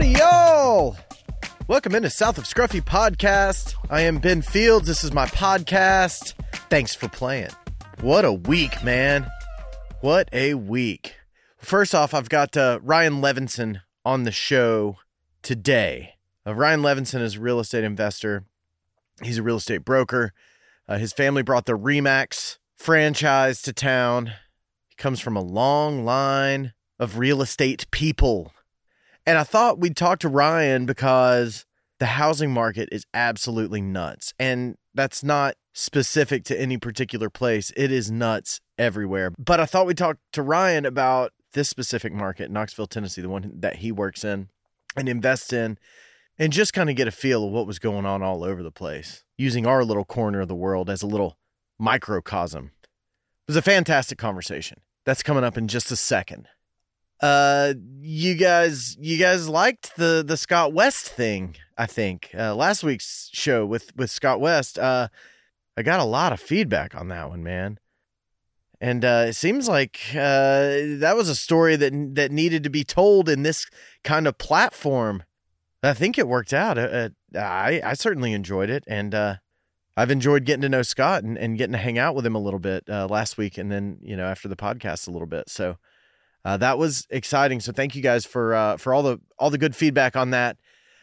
Howdy, y'all! Welcome into South of Scruffy Podcast. I am Ben Fields. This is my podcast. Thanks for playing. What a week, man. What a week. First off, I've got uh, Ryan Levinson on the show today. Uh, Ryan Levinson is a real estate investor, he's a real estate broker. Uh, his family brought the Remax franchise to town. He comes from a long line of real estate people. And I thought we'd talk to Ryan because the housing market is absolutely nuts. And that's not specific to any particular place, it is nuts everywhere. But I thought we'd talk to Ryan about this specific market, Knoxville, Tennessee, the one that he works in and invests in, and just kind of get a feel of what was going on all over the place, using our little corner of the world as a little microcosm. It was a fantastic conversation. That's coming up in just a second. Uh, you guys, you guys liked the the Scott West thing. I think uh, last week's show with with Scott West. Uh, I got a lot of feedback on that one, man. And uh, it seems like uh, that was a story that that needed to be told in this kind of platform. I think it worked out. Uh, uh, I I certainly enjoyed it, and uh, I've enjoyed getting to know Scott and, and getting to hang out with him a little bit uh, last week, and then you know after the podcast a little bit. So uh, that was exciting. So thank you guys for uh, for all the all the good feedback on that.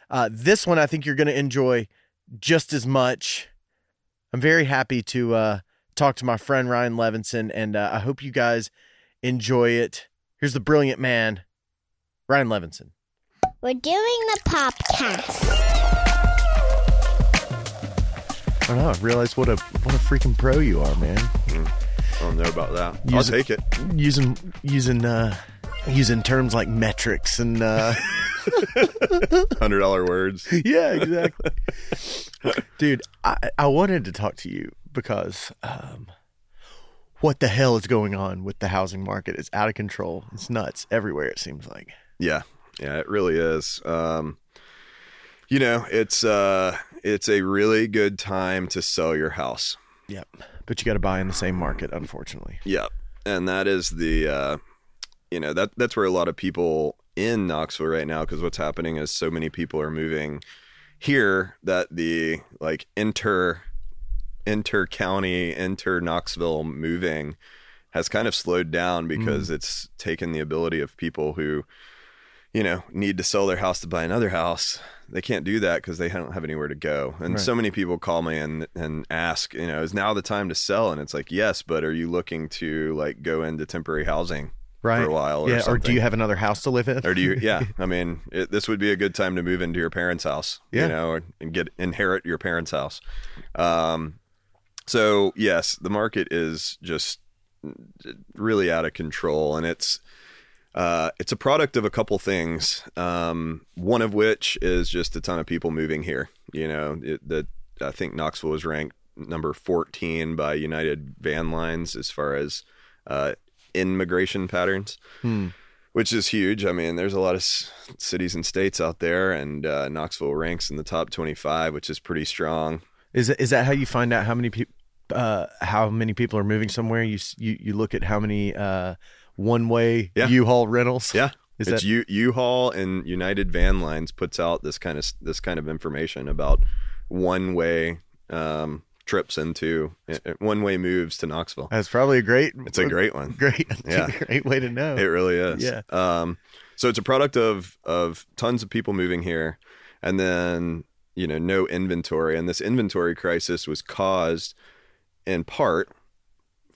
Uh, this one I think you're going to enjoy just as much. I'm very happy to uh, talk to my friend Ryan Levinson, and uh, I hope you guys enjoy it. Here's the brilliant man, Ryan Levinson. We're doing the podcast. I don't know. I realized what a what a freaking pro you are, man. I don't know about that. I'll take it. Using using uh using terms like metrics and uh Hundred dollar words. yeah, exactly. Dude, I, I wanted to talk to you because um, what the hell is going on with the housing market? It's out of control. It's nuts everywhere, it seems like. Yeah, yeah, it really is. Um, you know, it's uh, it's a really good time to sell your house. Yep. But you got to buy in the same market, unfortunately. Yep, and that is the, uh, you know, that that's where a lot of people in Knoxville right now, because what's happening is so many people are moving here that the like inter inter county inter Knoxville moving has kind of slowed down because it's taken the ability of people who you know need to sell their house to buy another house they can't do that because they don't have anywhere to go and Right. so many people call me and and ask you know is now the time to sell and it's like yes but are you looking to like go into temporary housing Right. for a while or yeah. Or do you have another house to live in? or do you yeah i mean it, this would be a good time to move into your parents house Yeah. you know and get inherit your parents house um so yes the market is just really out of control and it's uh, it's a product of a couple things. Um, one of which is just a ton of people moving here. You know, it, that I think Knoxville was ranked number 14 by United Van Lines as far as uh, immigration patterns, Hmm. which is huge. I mean, there's a lot of s- cities and states out there, and uh, Knoxville ranks in the top 25, which is pretty strong. Is that, is that how you find out how many people uh, how many people are moving somewhere? You you you look at how many uh, one way Yeah. U-Haul rentals. Yeah. Is it's that U U-Haul and United Van Lines puts out this kind of this kind of information about one way um, trips into one way moves to Knoxville. that's probably a great. It's a great one. great Yeah. great way to know. It really is. Yeah. Um, so it's a product of of tons of people moving here, and then you know no inventory, and this inventory crisis was caused in part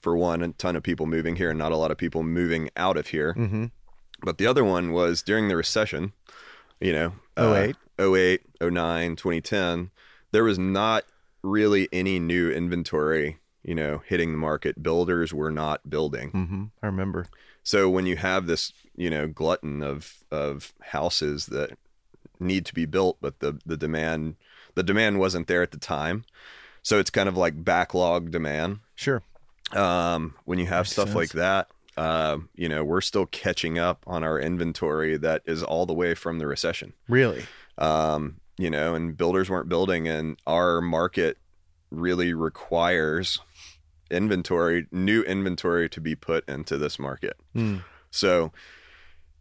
for one a ton of people moving here and not a lot of people moving out of here. mm-hmm. But the other one was during the recession, you know, uh, 08. 08, 09, 2010, there was not really any new inventory, you know, hitting the market. Builders were not building. Mm-hmm. I remember. So when you have this, you know, glutton of of houses that need to be built, but the the demand the demand wasn't there at the time. So it's kind of like backlog demand. Sure. Um, when you have Makes stuff sense. like that, uh, you know, we're still catching up on our inventory that is all the way from the recession. Really. Um, you know, and builders weren't building, and our market really requires inventory, new inventory to be put into this market. Hmm. So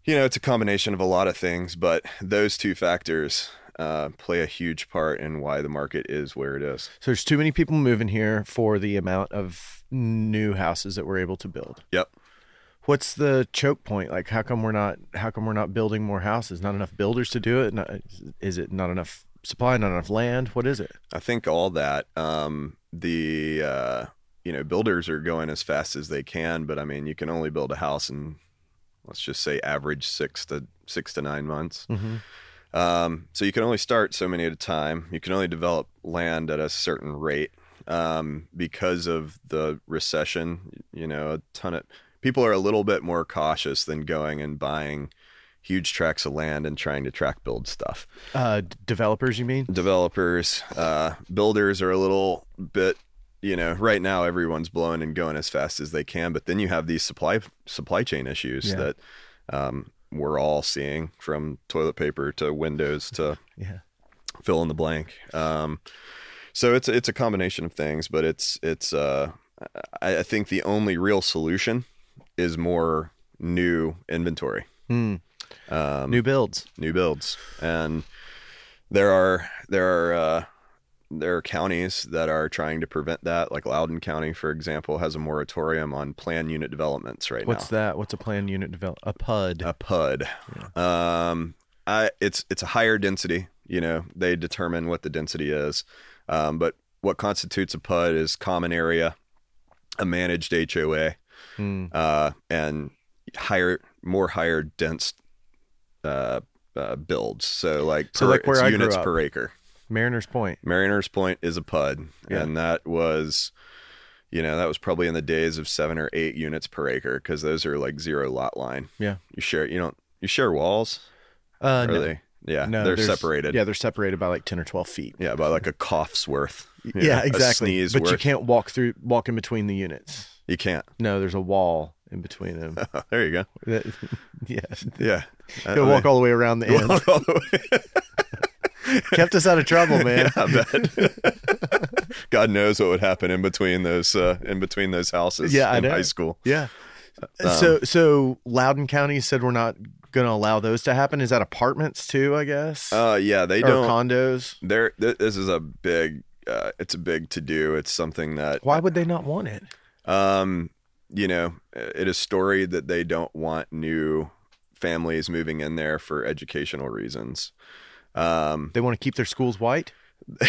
you know, it's a combination of a lot of things, but those two factors uh, play a huge part in why the market is where it is. So there's too many people moving here for the amount of new houses that we're able to build. Yep. What's the choke point? Like, how come we're not? How come we're not building more houses? Not enough builders to do it. Not, is it not enough supply? Not enough land? What is it? I think all that. Um, the uh, you know builders are going as fast as they can, but I mean you can only build a house in let's just say average six to six to nine months. Mm-hmm. Um, so you can only start so many at a time. You can only develop land at a certain rate um, because of the recession. You know, a ton of people are a little bit more cautious than going and buying huge tracts of land and trying to track build stuff. Uh, developers, you mean? Developers, uh, builders are a little bit. You know, right now everyone's blowing and going as fast as they can, but then you have these supply supply chain issues Yeah. that um, we're all seeing from toilet paper to windows to Yeah. fill in the blank. Um, so it's it's a combination of things, but it's it's uh, I, I think the only real solution is more new inventory, Hmm. um, New builds. new builds, and there are there are uh, there are counties that are trying to prevent that. Like Loudon County, for example, has a moratorium on planned unit developments right What's now. What's that? What's a planned unit develop? A PUD. a PUD. Um, I it's it's a higher density. You know, they determine what the density is, um, but what constitutes a PUD is common area, a managed HOA, Hmm. uh, and higher, more higher dense uh, uh, builds. So like, So per, like where it's I grew units up. per acre. Mariners Point. Mariners Point is a PUD, Yeah. and that was, you know, that was probably in the days of seven or eight units per acre because those are like zero lot line. Yeah. You share, you don't, you share walls. Uh, Are no, they? Yeah, no, they're separated. Yeah, they're separated by like ten or twelve feet. Yeah, by like a cough's worth. yeah, know, exactly. But you can't walk through, walk in between the units. You can't. No, there's a wall in between them. there you go. Yeah, Yeah. he'll walk all the way around the end. Walk all the way. Kept us out of trouble, man. Bet. God knows what would happen in between those uh, in between those houses Yeah, I in know. high school. Yeah. Um, so, so Loudon County said we're not going to allow those to happen. Is that apartments too? I guess. Uh, yeah, they or don't. condos. There, th- this is a big. Uh, it's a big to do. It's something that Why would they not want it? Um, you know, it is storied that they don't want new families moving in there for educational reasons. Um, They want to keep their schools white.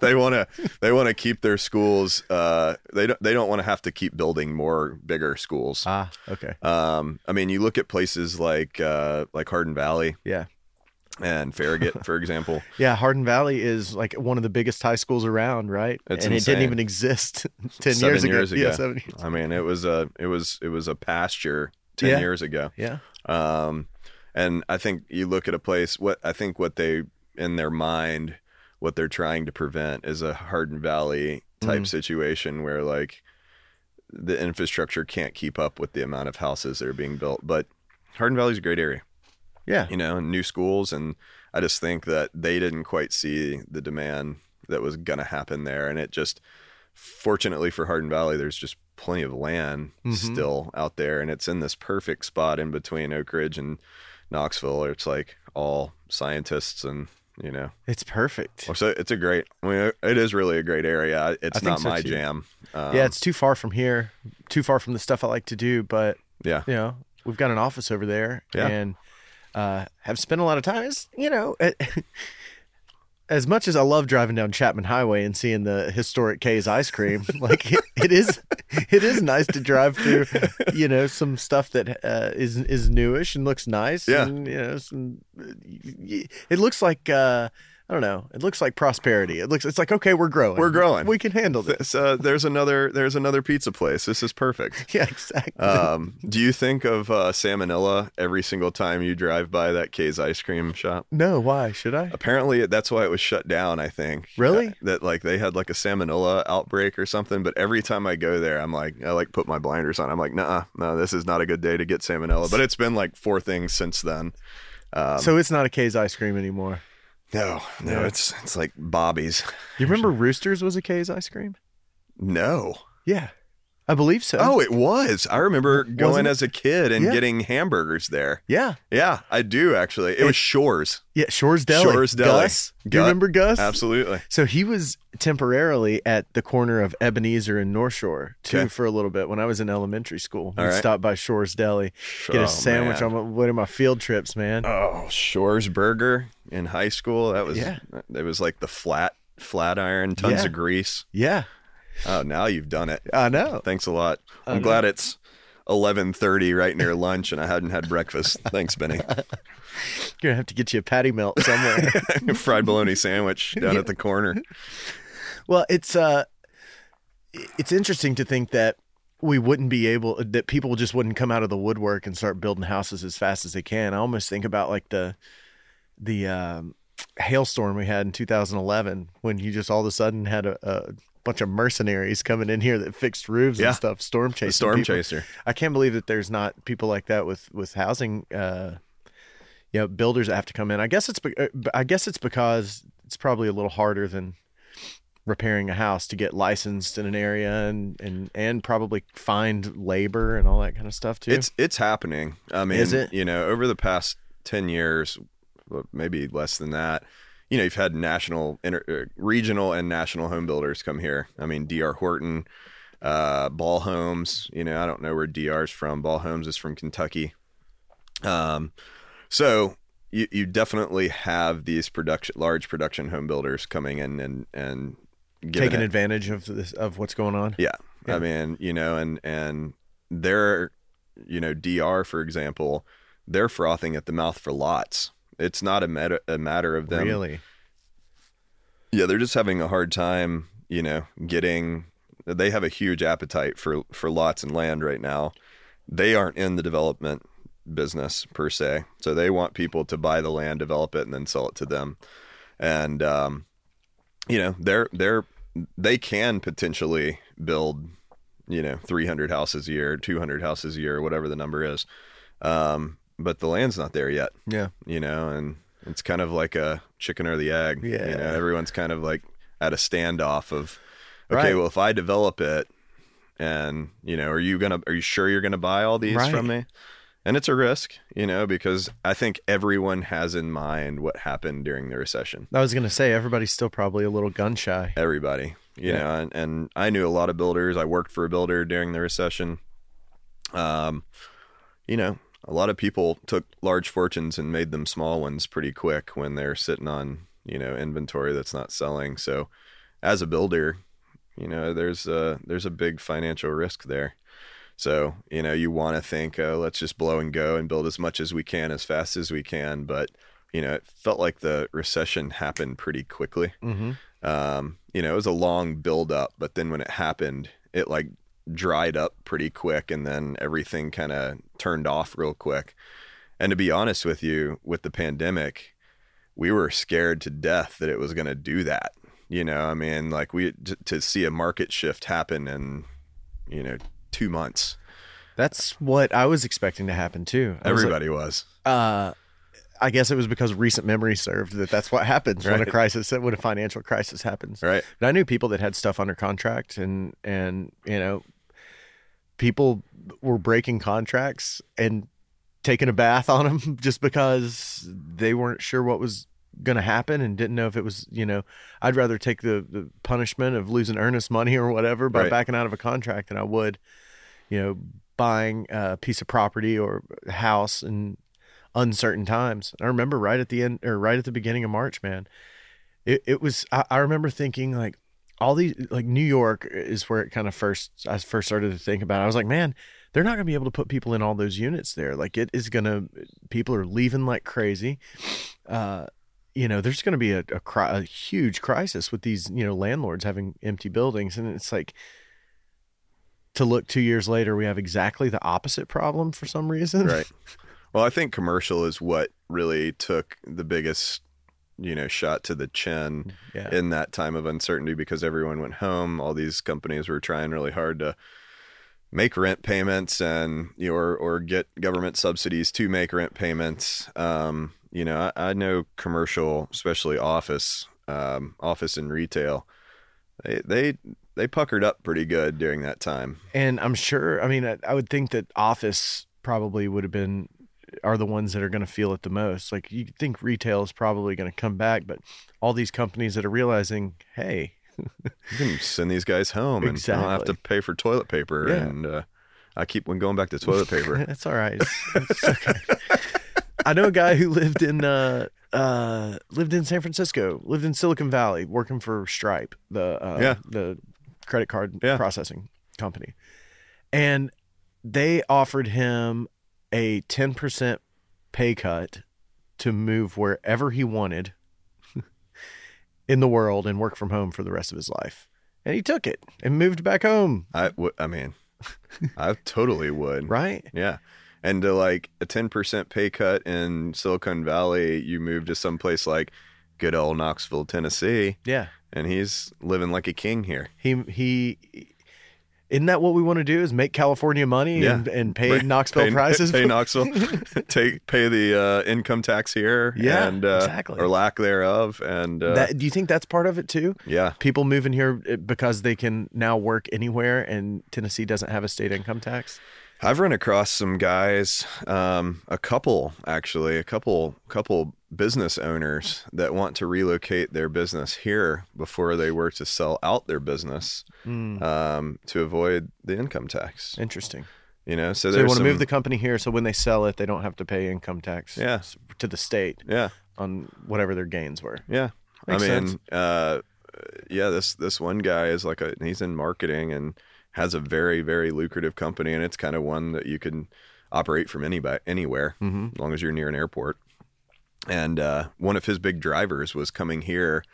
they want to they want to keep their schools. Uh, they don't they don't want to have to keep building more bigger schools. Ah, okay. Um, I mean, you look at places like uh, like Hardin Valley Yeah. and Farragut, for example. Yeah, Hardin Valley is like one of the biggest high schools around, right? It's and it didn't even exist ten Seven years ago. years Yeah, seven years. I mean, it was a it was it was a pasture ten Yeah. years ago. Yeah. Um, and I think you look at a place. What I think what they in their mind, what they're trying to prevent is a Hardin Valley type Mhm. situation where like the infrastructure can't keep up with the amount of houses that are being built. But Hardin Valley is a great area, Yeah. you know, new schools, and I just think that they didn't quite see the demand that was going to happen there, and it just. Fortunately for Hardin Valley, there's just plenty of land Mhm. still out there, and it's in this perfect spot in between Oak Ridge and Knoxville. Where it's like all scientists and you know, It's perfect. so it's a great. I mean, it is really a great area. It's not so, my too. jam. Um, yeah, it's too far from here, too far from the stuff I like to do. But yeah, you know, we've got an office over there, Yeah. and uh, have spent a lot of time. It's, you know, as much as I love driving down Chapman Highway and seeing the historic Kay's ice cream, like it, it is, it is nice to drive through, you know, some stuff that uh, is is newish and looks nice. Yeah. and, you know, some, it looks like. Uh, I don't know. It looks like prosperity. It looks. It's like okay, we're growing. We're growing. We can handle this. Uh, there's another. There's another pizza place. This is perfect. Yeah, exactly. Um, do you think of uh, salmonella every single time you drive by that Kay's ice cream shop? no, why should I? Apparently, that's why it was shut down. I think. Really? Uh, that like they had like a salmonella outbreak or something. But every time I go there, I'm like, I like put my blinders on. I'm like, nah, no, this is not a good day to get salmonella. But it's been like four things since then. Um, so it's not a Kay's ice cream anymore. No, no, it's it's like Bobby's. You remember Roosters was a Kay's ice cream? No, Yeah. I believe so. Oh, it was. I remember going it? as a kid and Yeah. getting hamburgers there. yeah, Yeah, I do actually. It was Shores. yeah. Shores Deli. Shores Deli. Gus. Do you remember Gus? Absolutely. So he was temporarily at the corner of Ebenezer and North Shore too Okay. for a little bit when I was in elementary school. All right. stop by Shores Deli, get Oh, a sandwich man. on one of my field trips, man. Oh, Shores Burger in high school. That was Yeah. it was like the flat flat iron, tons Yeah. of grease. yeah, Oh, now you've done it. I know. Thanks a lot. I I'm know. glad it's 11:30 right near lunch and I hadn't had breakfast. Thanks, Benny. You're gonna have to get you a patty melt somewhere. a Fried bologna sandwich down at the corner. well, it's uh, it's interesting to think that we wouldn't be able that people just wouldn't come out of the woodwork and start building houses as fast as they can. I almost think about like the the um, hailstorm we had in 2011 when you just all of a sudden had a, a bunch of mercenaries coming in here that fixed roofs Yeah. and stuff, storm chaser. Storm people. chaser. I can't believe that there's not people like that with with housing. Uh, you know, builders that have to come in. I guess it's be- uh, I guess it's because it's probably a little harder than repairing a house to get licensed in an area and and and probably find labor and all that kind of stuff too. It's it's happening. I mean, Is it? you know, over the past 10 years, maybe less than that, you know, you've had national, inter, uh, regional and national home builders come here. I mean, DR Horton, uh, Ball Homes, you know, I don't know where DR's from. Ball Homes is from Kentucky. Um, so you, you definitely have these production, large production home builders coming in and, and taking it- advantage of this of what's going on. yeah. Yeah. I mean, you know, and and they're, you know, DR for example, they're frothing at the mouth for lots. It's not a matter a matter of them. Really? Yeah, they're just having a hard time, you know, getting. They have a huge appetite for for lots and land right now. They aren't in the development business per se, so they want people to buy the land, develop it, and then sell it to them. And um, you know, they're they're they can potentially build, you know, 300 houses a year, 200 houses a year, whatever the number is. Um, but the land's not there yet Yeah. you know, and it's kind of like a chicken or the egg. You Yeah. know, everyone's kind of like at a standoff of, okay, Right. well, if I develop it and, you know, are you going to, are you sure you're going to buy all these Right. from me? And it's a risk, you know, because I think everyone has in mind what happened during the recession. I was gonna say everybody's still probably a little gun shy. Everybody, you Yeah. know, and, and I knew a lot of builders. I worked for a builder during the recession. Um, you know, a lot of people took large fortunes and made them small ones pretty quick when they're sitting on, you know, inventory that's not selling. So as a builder, you know, there's a, there's a big financial risk there. So, you know, you want to think, oh, let's just blow and go and build as much as we can as fast as we can. But, you know, it felt like the recession happened pretty quickly Mm-hmm. um, you know, it was a long build up, but then when it happened, it like dried up pretty quick and then everything kind of turned off real quick. And to be honest with you, with the pandemic, we were scared to death that it was going to do that. You know, I mean, like we t- to see a market shift happen in, you know, two months. That's what I was expecting to happen too. I was like, Everybody was. uh, I guess it was because recent memory served that that's what happens when a Right. crisis, when a financial crisis happens. Right. But I knew people that had stuff under contract, and and you know, people were breaking contracts and taking a bath on them just because they weren't sure what was going to happen and didn't know if it was you know i'd rather take the, the punishment of losing earnest money or whatever by Right. backing out of a contract than i would you know buying a piece of property or house in uncertain times i remember right at the end or right at the beginning of march man it, it was I, I remember thinking like all these like new york is where it kind of first i first started to think about it. i was like man they're not going to be able to put people in all those units there like it is going to people are leaving like crazy uh you know there's going to be a, a, a huge crisis with these you know landlords having empty buildings and it's like to look two years later we have exactly the opposite problem for some reason Right. Well, I think commercial is what really took the biggest, you know, shot to the chin yeah in that time of uncertainty because everyone went home. All these companies were trying really hard to make rent payments and you know, or or get government subsidies to make rent payments. Um, you know, I, I know commercial, especially office, um, office and retail. They, they they puckered up pretty good during that time. And I'm sure, I mean, I, I would think that office probably would have been are the ones that are going to feel it the most. Like you think retail is probably going to come back, but all these companies that are realizing, hey, You can send these guys home and I don't have to pay for toilet paper. Yeah. And uh, I keep when going back to toilet paper. That's all right. It's, it's okay. I know a guy who lived in uh, uh, lived in San Francisco, lived in Silicon Valley, working for Stripe, the uh, Yeah. the credit card Yeah. processing company, and they offered him a ten percent pay cut to move wherever he wanted in the world and work from home for the rest of his life. And he took it and moved back home. I, w- I mean, I totally would. Right? Yeah. And to like a 10% pay cut in Silicon Valley, you move to someplace like good old Knoxville, Tennessee, Yeah. and he's living like a king here. He he isn't that what we want to do is make California money Yeah. and, and pay. Knoxville pay, prices? Pay Knoxville, take pay the uh, income tax here, Yeah, and uh, exactly. or lack thereof, and uh, that, do you think that's part of it too? yeah, People moving here uh, because they can now work anywhere and Tennessee doesn't have a state income tax? I've run across some guys, um, a couple actually, a couple couple business owners that want to relocate their business here before they were to sell out their business Mm, um, to avoid the income tax. interesting. You know, so So they want to move the company here so when they sell it, they don't have to pay income tax Yeah. to the state yeah, on whatever their gains were. yeah. Makes I mean, sense. uh, yeah, this this one guy is like a he's in marketing and has a very very lucrative company, and it's kind of one that you can operate from anybody anywhere Mm-hmm. as long as you're near an airport. And uh, one of his big drivers was coming here,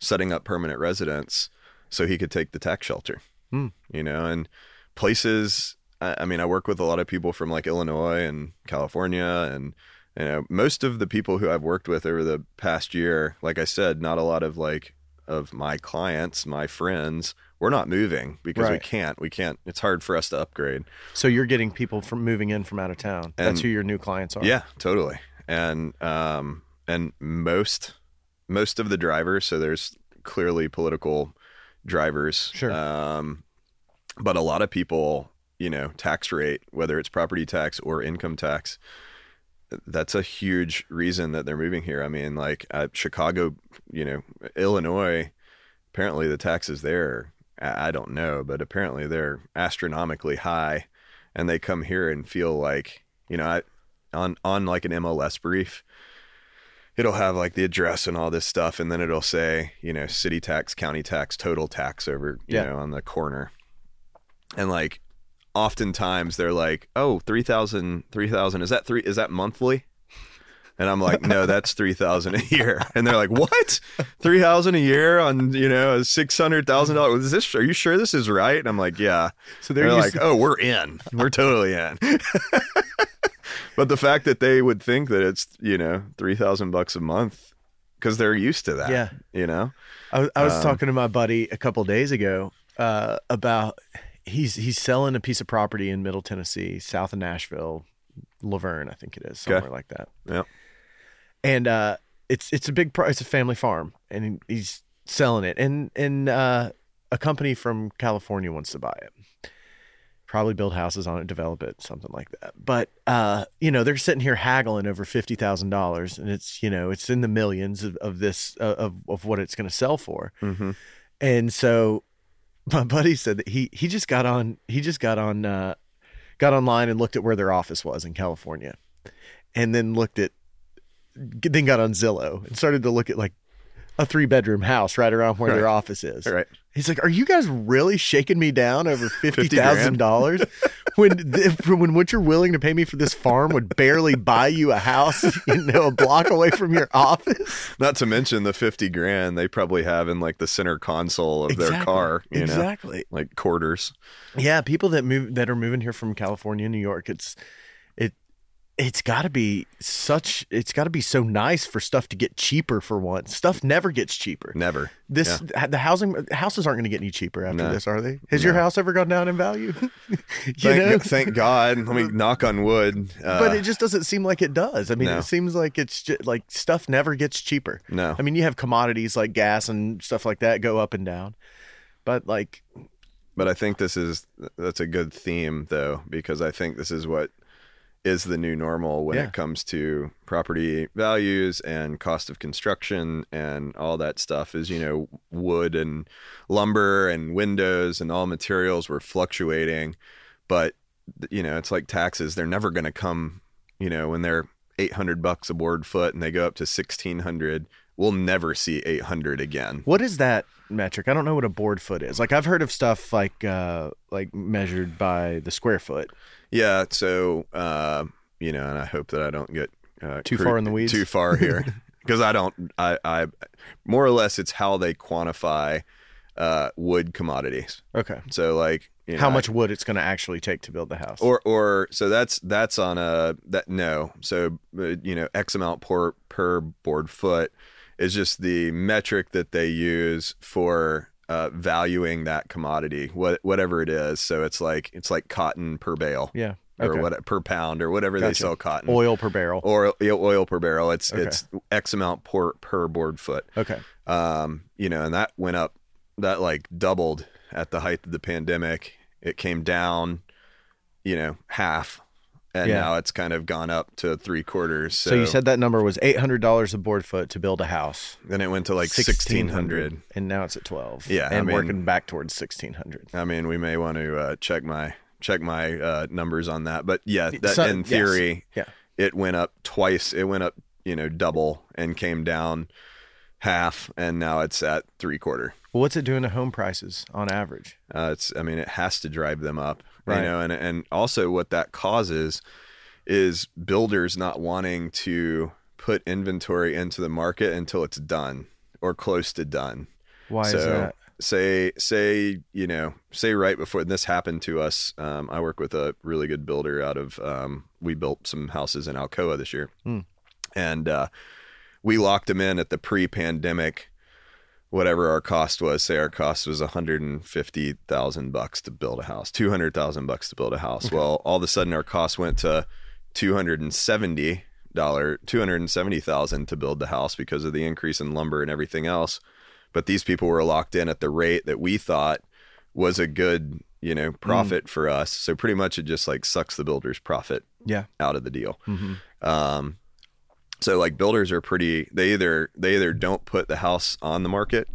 setting up permanent residence, so he could take the tax shelter. Hmm. You know, and places. I, I mean, I work with a lot of people from like Illinois and California, and you know, most of the people who I've worked with over the past year, like I said, not a lot of like of my clients, my friends, we're not moving because we can't. We can't. It's hard for us to upgrade. So you're getting people from moving in from out of town. That's who your new clients are. Yeah, totally. And um and most most of the drivers, so there's clearly political drivers. Sure. Um but a lot of people, you know, tax rate, whether it's property tax or income tax, that's a huge reason that they're moving here. I mean, like at Chicago, you know, Illinois, apparently the taxes there, I don't know, but apparently they're astronomically high and they come here and feel like, you know, I, on on like an MLS brief, it'll have like the address and all this stuff, and then it'll say, you know, city tax, county tax, total tax over, you Yeah. know, on the corner. And like oftentimes they're like, Oh, 3,000, 3,000, is that three is that monthly? And I'm like, no, that's three thousand a year. And they're like, what? Three thousand a year on you know six hundred thousand dollars? Is this? Are you sure this is right? And I'm like, yeah. So They're, they're, like, to- oh, we're in. We're totally in. but the fact that they would think that it's you know three thousand bucks a month because they're used to that. Yeah. You know. I was, I was Um, talking to my buddy a couple days ago uh, about he's he's selling a piece of property in Middle Tennessee, south of Nashville, La Vergne, I think it is, Okay. somewhere like that. Yeah. And uh, it's it's a big pro- it's a family farm, and he's selling it, and and uh, a company from California wants to buy it. Probably build houses on it, develop it, something like that. But uh, you know, they're sitting here haggling over fifty thousand dollars, and it's you know, it's in the millions of, of this uh, of of what it's going to sell for. Mm-hmm. And so my buddy said that he he just got on he just got on uh got online and looked at where their office was in California. And then looked at then got on Zillow and started to look at like a three bedroom house right around where their office is. Right. He's like, "Are you guys really shaking me down over fifty thousand dollars when if, when what you're willing to pay me for this farm would barely buy you a house, you know, a block away from your office?" Not to mention the fifty grand they probably have in like the center console of their car. You know, exactly. like quarters. Yeah, people that move that are moving here from California, New York, it's it it's got to be such it's got to be so nice for stuff to get cheaper for once. Stuff never gets cheaper. Never. This the housing houses aren't going to get any cheaper after No. this, are they? Has your house ever gone down in value? Thank, thank God. Let me knock on wood. Uh, but it just doesn't seem like it does. I mean, No. it seems like it's just like stuff never gets cheaper. no. I mean, you have commodities like gas and stuff like that go up and down, but like but I think this is that's a good theme though because I think this is what is the new normal when Yeah. it comes to property values and cost of construction and all that stuff is you know wood and lumber and windows and all materials were fluctuating but you know it's like taxes they're never going to come you know when they're 800 bucks a board foot and they go up to 1600 we'll never see 800 again What is that metric? I don't know what a board foot is. Like I've heard of stuff like uh like measured by the square foot. Yeah, so uh, you know, and I hope that I don't get uh, Too far in the weeds? Too far here, because I don't. I, I more or less, it's how they quantify uh, wood commodities. Okay. So, like, you How know, much wood it's going to actually take to build the house? or or so that's that's on a that no. So uh, you know, X amount per per board foot is just the metric that they use for uh, valuing that commodity, what whatever it is. So it's like it's like cotton per bale. yeah. Or what per pound or whatever they sell cotton. Oil per barrel. or oil per barrel. It's Okay. it's X amount per per board foot. Okay. Um, you know, and that went up. That like doubled at the height of the pandemic. It came down, you know, half, and Yeah. now it's kind of gone up to three quarters. So, So, you said that number was eight hundred dollars a board foot to build a house. then it went to like sixteen hundred. and now it's at twelve. Yeah, I and mean- working back towards sixteen hundred. I mean, we may want to uh, check my check my uh, numbers on that, but yeah, that So- in yes. theory, Yeah. it went up twice. It went up, you know, double and came down half, and now it's at three quarter. Well, what's it doing to home prices on average? Uh, it's, I mean, it has to drive them up, Right. you know, and and also what that causes is builders not wanting to put inventory into the market until it's done or close to done. Why so is that? say say you know say right before this happened to us um, i work with a really good builder out of um, we built some houses in alcoa this year Hmm. and uh, we locked them in at the pre-pandemic whatever our cost was say our cost was 150000 bucks to build a house 200000 bucks to build a house. Well all of a sudden our cost went to 270 dollar 270,000 to build the house because of the increase in lumber and everything else. But these people were locked in at the rate that we thought was a good you know profit for us. So pretty much it just like sucks the builder's profit Yeah. out of the deal. Hmm um so like builders are pretty they either they either don't put the house on the market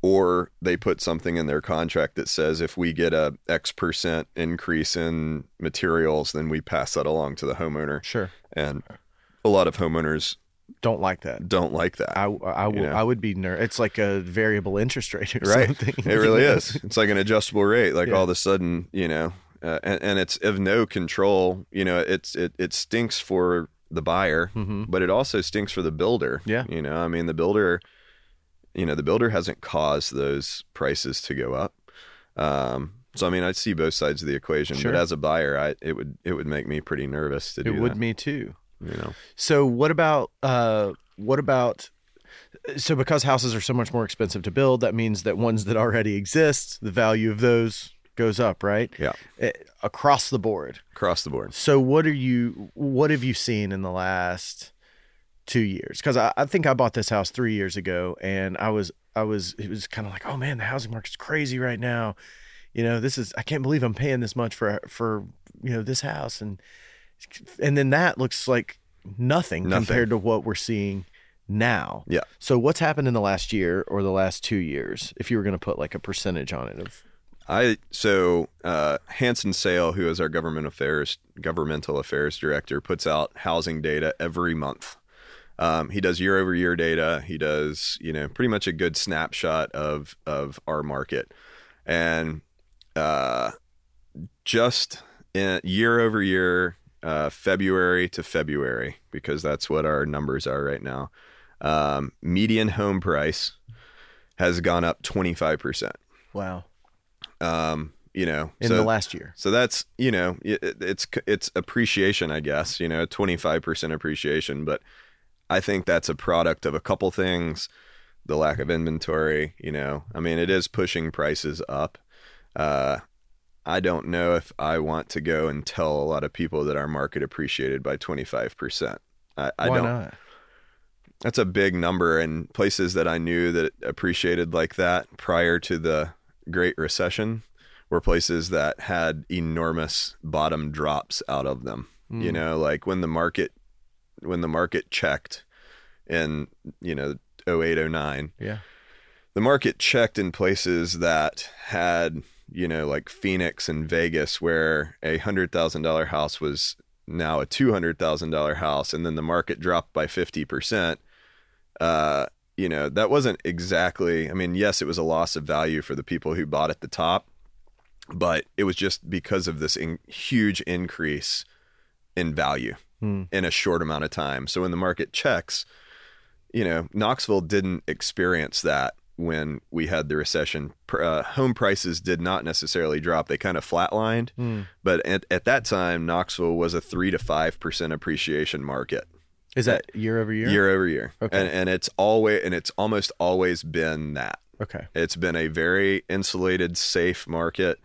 or they put something in their contract that says if we get a x percent increase in materials then we pass that along to the homeowner Sure. and a lot of homeowners Don't like that. don't like that I, I, You know? I would be ner- It's like a variable interest rate or right something. it really is it's like an adjustable rate like Yeah. all of a sudden you know uh, and, and it's of no control you know it's it, it stinks for the buyer hmm but it also stinks for the builder Yeah. you know i mean the builder you know the builder hasn't caused those prices to go up um so i mean i see both sides of the equation Sure. but as a buyer i it would it would make me pretty nervous to It do It It would that me too. you know So what about uh what about so because houses are so much more expensive to build, that means that ones that already exist, the value of those goes up, right? yeah Eh, across the board. across the board So what are you what have you seen in the last two years? Because I, I think I bought this house three years ago and I was I was it was kind of like, oh man, the housing market's crazy right now. You know, this is I can't believe I'm paying this much for for you know this house and and then that looks like nothing, Nothing. compared to what we're seeing now. Yeah. So what's happened in the last year or the last two years, if you were going to put like a percentage on it of I so uh, Hancen Sale, who is our government affairs governmental affairs director, puts out housing data every month. Um, he does year over year data. He does you know pretty much a good snapshot of of our market, and uh, just in year over year, uh, February to February, because that's what our numbers are right now. Um, median home price has gone up twenty five percent. wow Um, you know, in so, the last year? so that's you know it, it's it's appreciation, I guess. You know, twenty five percent appreciation, but I think that's a product of a couple things. The lack of inventory, you know, I mean, it is pushing prices up. Uh, I don't know if I want to go and tell a lot of people that our market appreciated by twenty five percent. I, I Why don't. not? That's a big number, and places that I knew that appreciated like that prior to the Great Recession were places that had enormous bottom drops out of them. You Mm. know, like when the market when the market checked in, you know, 08 09, Yeah. the market checked in places that had, you know, like Phoenix and Vegas where a $100,000 house was now a $200,000 house and then the market dropped by 50%. Uh, you know, that wasn't exactly, I mean, yes, it was a loss of value for the people who bought at the top, but it was just because of this in, huge increase in value Hmm. in a short amount of time. So when the market checks, you know, Knoxville didn't experience that when we had the recession. Uh, home prices did not necessarily drop; they kind of flatlined. Hmm. But at, at that time, Knoxville was a three to five percent appreciation market Is that year over year? year over year, Okay. and and it's always and it's almost always been that. Okay. It's been a very insulated, safe market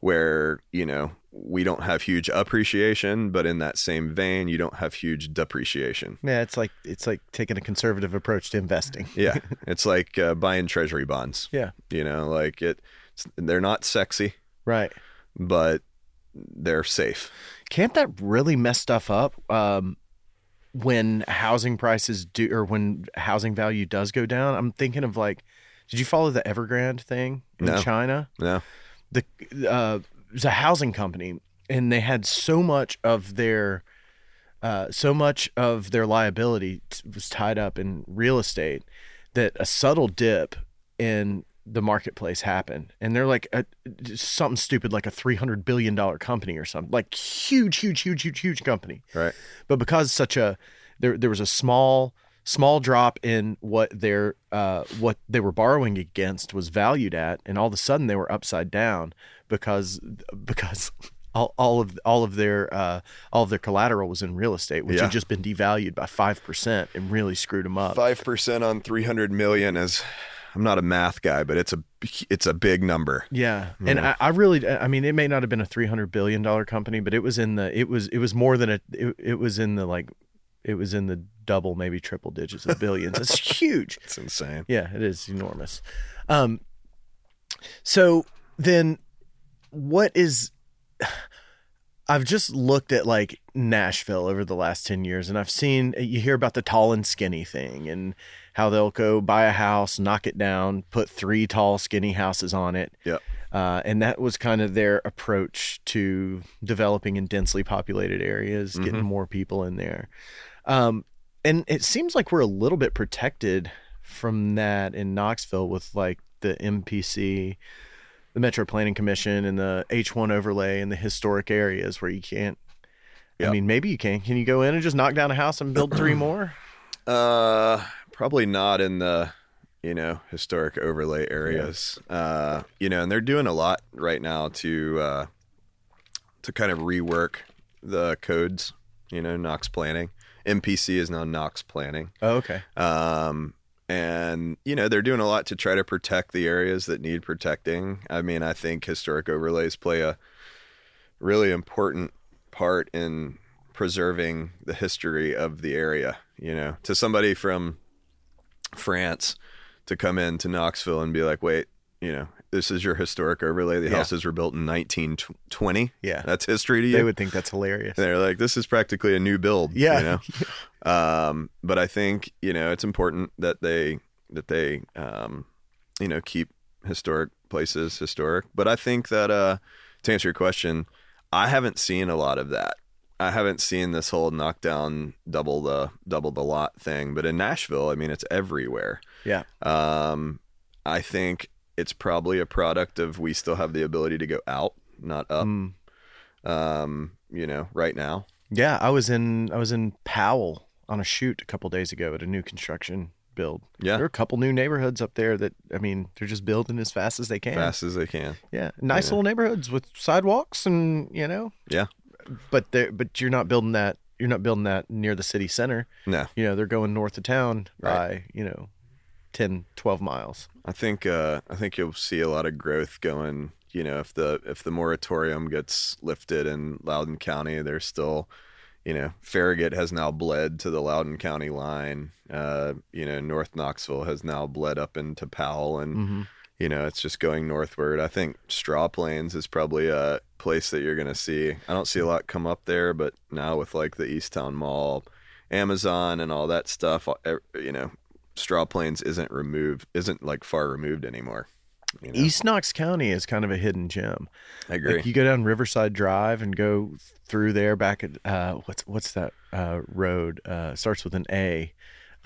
where, you know, we don't have huge appreciation, but in that same vein, you don't have huge depreciation. Yeah, it's like it's like taking a conservative approach to investing. Yeah. it's like uh, buying treasury bonds. Yeah. You know, like it, it's, they're not sexy, Right. but they're safe. Can't that really mess stuff up? Um, when housing prices do, or when housing value does go down, I'm thinking of like, did you follow the Evergrande thing in No. China? No. the uh, it was a housing company, and they had so much of their uh, so much of their liability t- was tied up in real estate that a subtle dip in the marketplace happened, and they're like a, something stupid like a three hundred billion dollar company or something, like huge, huge, huge, huge, huge company Right. but because such a there there was a small small drop in what their uh what they were borrowing against was valued at and all of a sudden they were upside down because because all, all of all of their uh all of their collateral was in real estate which Yeah. had just been devalued by 5% and really screwed them up 5% on 300 million is, I'm not a math guy, but it's a, it's a big number. Yeah, and I, I really, I mean, it may not have been a three hundred billion dollar company, but it was in the, it was, it was more than a, it, it was in the like, it was in the double, maybe triple digits of billions. it's huge. It's insane. Yeah, it is enormous. Um, so then, what is? I've just looked at like Nashville over the last ten years, and I've seen you hear about the tall and skinny thing, and how they'll go buy a house, knock it down, put three tall, skinny houses on it. Yep. Uh, and that was kind of their approach to developing in densely populated areas, getting more people in there. Um, and it seems like we're a little bit protected from that in Knoxville with like the MPC, the Metro Planning Commission, and the H1 overlay and the historic areas where you can't. I mean, maybe you can. Can you go in and just knock down a house and build three more? Uh, probably not in the you know historic overlay areas. Uh, you know, and they're doing a lot right now to uh, to kind of rework the codes. You know, Knox planning. MPC is now Knox planning. Oh, okay. Um, and you know they're doing a lot to try to protect the areas that need protecting. I mean, I think historic overlays play a really important part in preserving the history of the area. You know, to somebody from France to come in to Knoxville and be like, "Wait, you know, this is your historic overlay. The Yeah. houses were built in 1920. Yeah. that's history to you." They would think that's hilarious. they're like, this is practically a new build. Yeah. You know? um, but I think, you know, it's important that they, that they, um, you know, keep historic places historic. But I think that, uh, to answer your question, I haven't seen a lot of that. I haven't seen this whole knockdown double the double the lot thing, but in Nashville, I mean, it's everywhere. Yeah. Um, I think it's probably a product of we still have the ability to go out, not up. Mm. Um, you know, right now. Yeah, I was in I was in Powell on a shoot a couple days ago at a new construction build. Yeah. There are a couple new neighborhoods up there that I mean, they're just building as fast as they can. fast as they can. Yeah, nice Yeah. little neighborhoods with sidewalks and you know. Yeah. But they but you're not building that. You're not building that near the city center. No, You know, they're going north of town Right. by you know, 10, 12 miles. I think uh, I think you'll see a lot of growth going. You know, if the if the moratorium gets lifted in Loudon County, there's still, you know, Farragut has now bled to the Loudon County line. Uh, you know, North Knoxville has now bled up into Powell, and hmm you know, it's just going northward. I think Straw Plains is probably a place that you're going to see. I don't see a lot come up there, but now with like the East Towne Mall, Amazon, and all that stuff, uh, you know, Straw Plains isn't removed, isn't like far removed anymore. You know? East Knox County is kind of a hidden gem. I agree. Like you go down Riverside Drive and go through there back at uh, what's what's that uh, road? Uh, starts with an A.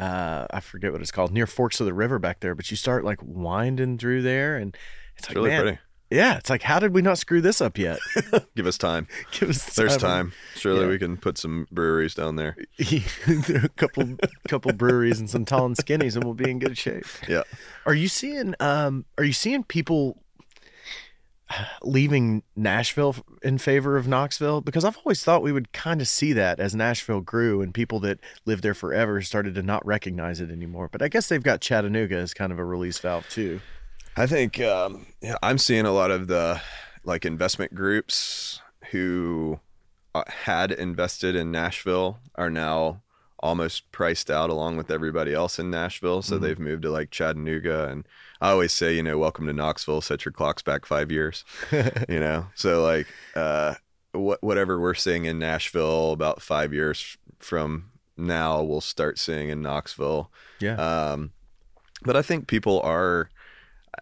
Uh, I forget what it's called. Near Forks of the River back there, but you start like winding through there, and it's, it's like really man, pretty. Yeah, it's like how did we not screw this up yet? Give us time. Give us There's time. Surely Yeah. we can put some breweries down there. a couple couple breweries and some tall and skinnies, and we'll be in good shape. Yeah. Are you seeing um are you seeing people leaving Nashville in favor of Knoxville? Because I've always thought we would kind of see that as Nashville grew and people that lived there forever started to not recognize it anymore. But I guess they've got Chattanooga as kind of a release valve too. I think um, yeah, I'm seeing a lot of the like investment groups who uh, had invested in Nashville are now almost priced out along with everybody else in Nashville. So they've moved to like Chattanooga. And I always say, you know, welcome to Knoxville, set your clocks back five years, you know? So like, uh, what, whatever we're seeing in Nashville about five years from now, we'll start seeing in Knoxville. Yeah. Um, but I think people are.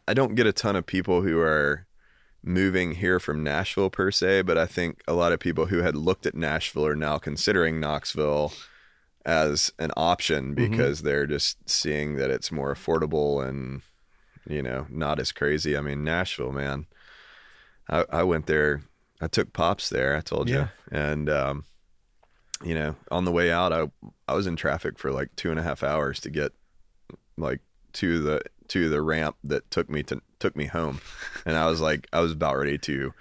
I don't get a ton of people who are moving here from Nashville per se, but I think a lot of people who had looked at Nashville are now considering Knoxville as an option because they're just seeing that it's more affordable and you know not as crazy. I mean Nashville, man. I, I went there. I took pops there. I told you, Yeah. and um, you know, on the way out, I I was in traffic for like two and a half hours to get like to the to the ramp that took me to took me home, and I was like, I was about ready to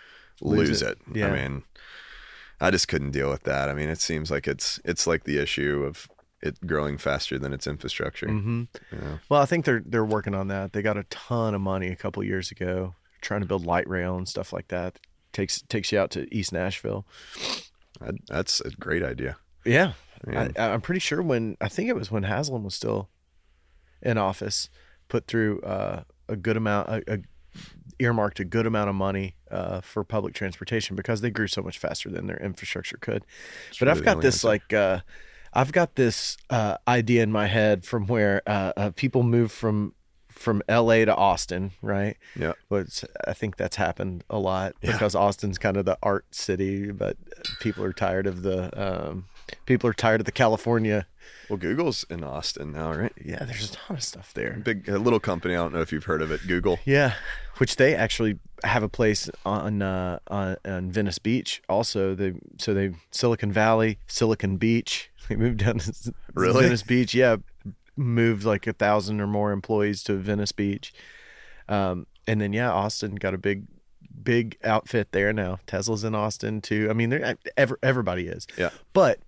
Lose lose, it. it. Yeah. I mean, I just couldn't deal with that. I mean, it seems like it's it's like the issue of it growing faster than its infrastructure. hmm you know? Well, I think they're they're working on that. They got a ton of money a couple years ago trying to build light rail and stuff like that. Takes takes you out to East Nashville. I, that's a great idea. Yeah. I, I'm pretty sure when I think it was when Haslam was still in office, put through uh, a good amount, a, a earmarked a good amount of money uh, for public transportation because they grew so much faster than their infrastructure could. but really I've got this answer. like. Uh, I've got this uh, idea in my head from where uh, uh, people move from from L.A. to Austin, right? Yeah. But I think that's happened a lot because Austin's kind of the art city, but people are tired of the um, people are tired of the California. Well, Google's in Austin now, right? Yeah, there's a ton of stuff there. Big a little company. I don't know if you've heard of it. Google. Yeah, which they actually have a place on uh, on, on Venice Beach. Also, they so they Silicon Valley, Silicon Beach. They moved down to Really? Venice Beach. Yeah, moved like a thousand or more employees to Venice Beach. Um, and then yeah, Austin got a big big outfit there now. Tesla's in Austin too. I mean, they're ever everybody is. Yeah. But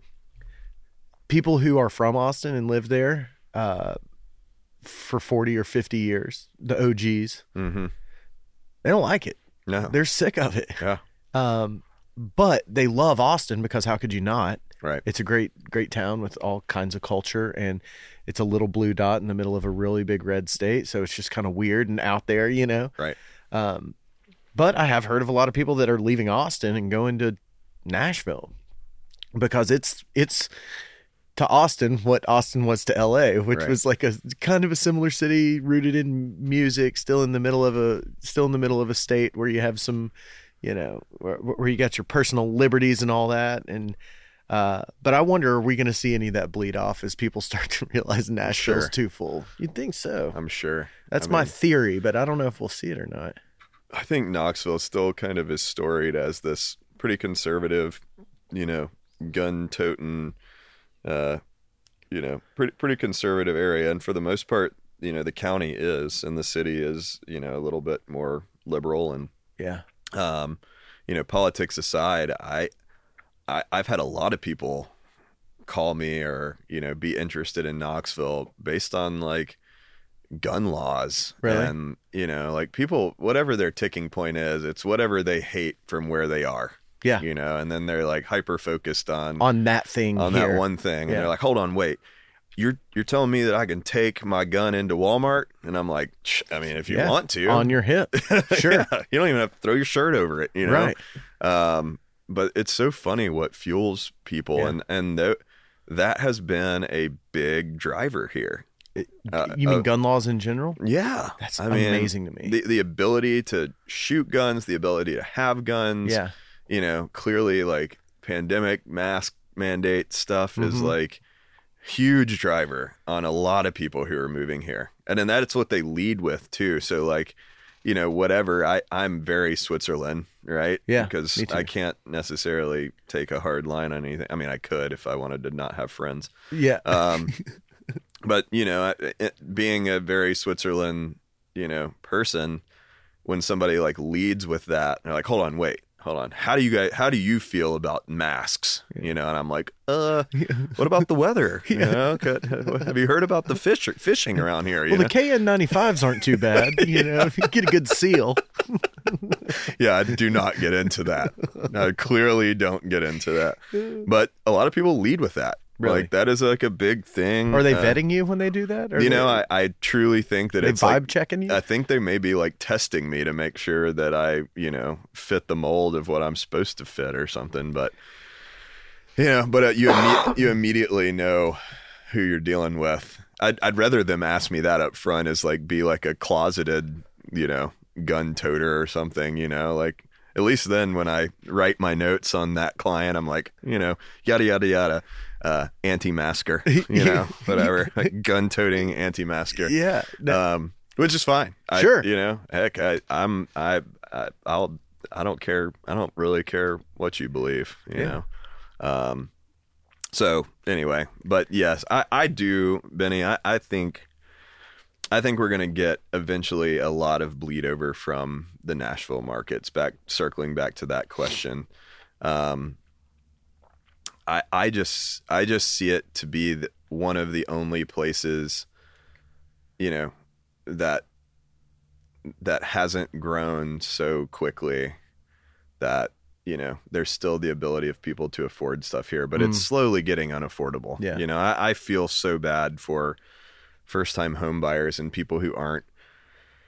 people who are from Austin and live there uh, for 40 or 50 years, the OGs, Mm-hmm. they don't like it. No. They're sick of it. Yeah. Um, but they love Austin because how could you not? Right. It's a great, great town with all kinds of culture, and it's a little blue dot in the middle of a really big red state. So it's just kind of weird and out there, you know. Right. Um, but I have heard of a lot of people that are leaving Austin and going to Nashville because it's it's to Austin what Austin was to LA, which Right. was like a kind of a similar city rooted in music, still in the middle of a still in the middle of a state where you have some, you know, where, where you got your personal liberties and all that and uh, but I wonder, are we going to see any of that bleed off as people start to realize Nashville's Sure. too full? You'd think so. I'm sure. That's I my mean, theory, but I don't know if we'll see it or not. I think Knoxville still kind of is storied as this pretty conservative, you know, gun toting, uh, you know, pretty pretty conservative area, and for the most part, you know, the county is, and the city is, you know, a little bit more liberal, and Yeah. um, you know, politics aside, I, I I've had a lot of people call me or you know be interested in Knoxville based on like gun laws Really? and you know like people whatever their ticking point is it's whatever they hate from where they are Yeah. you know and then they're like hyper focused on On that thing on here. that one thing and they're like hold on wait you're you're telling me that I can take my gun into Walmart, and I'm like, I mean, if you Yeah, want to, on your hip. Sure. Yeah, you don't even have to throw your shirt over it, you know. Right. Um, but it's so funny what fuels people, Yeah. and and th- that has been a big driver here. Uh, you mean uh, gun laws in general? Yeah, That's I mean, amazing to me. The the ability to shoot guns, the ability to have guns. Yeah. You know, clearly like pandemic mask mandate stuff is Mhm. like huge driver on a lot of people who are moving here. And then that's what they lead with too. So like, you know, whatever, I, I'm very Switzerland, right? Yeah, Because. I can't necessarily take a hard line on anything. I mean, I could if I wanted to not have friends. Yeah. Um, but you know, it, being a very Switzerland, you know, person, when somebody like leads with that, they're like, "Hold on, wait, hold on. How do you guys? How do you feel about masks?" You know, and I'm like, "Uh, what about the weather? You know, could- have you heard about the fish fishing around here? You well, know? the KN95s aren't too bad. You know, if you get a good seal. yeah, I do not get into that. I clearly don't get into that. But a lot of people lead with that. Really? Like that is like a big thing. Are they Uh, vetting you when they do that? Or You know, I, I truly think that they it's vibe like checking you? I think they may be like testing me to make sure that I, you know, fit the mold of what I'm supposed to fit or something. But you know, but uh, you imme- you immediately know who you're dealing with. I'd I'd rather them ask me that up front as like be like a closeted, you know, gun toter or something. You know, like at least then when I write my notes on that client, I'm like, you know, yada yada yada. Uh, anti-masker, you know, whatever, like gun-toting anti-masker yeah. No, um, which is fine. I, Sure. you know, heck, I, I'm, I, I, I'll, I don't care. I don't really care what you believe. You Yeah. know. Um, so anyway, but yes, I, I do, Benny. I, I think, I think we're gonna get eventually a lot of bleed over from the Nashville markets. Back circling back to that question. Um, I, I just I just see it to be the, one of the only places, you know, that that hasn't grown so quickly that you know there's still the ability of people to afford stuff here, but it's mm. slowly getting unaffordable. Yeah. you know, I, I feel so bad for first time home buyers and people who aren't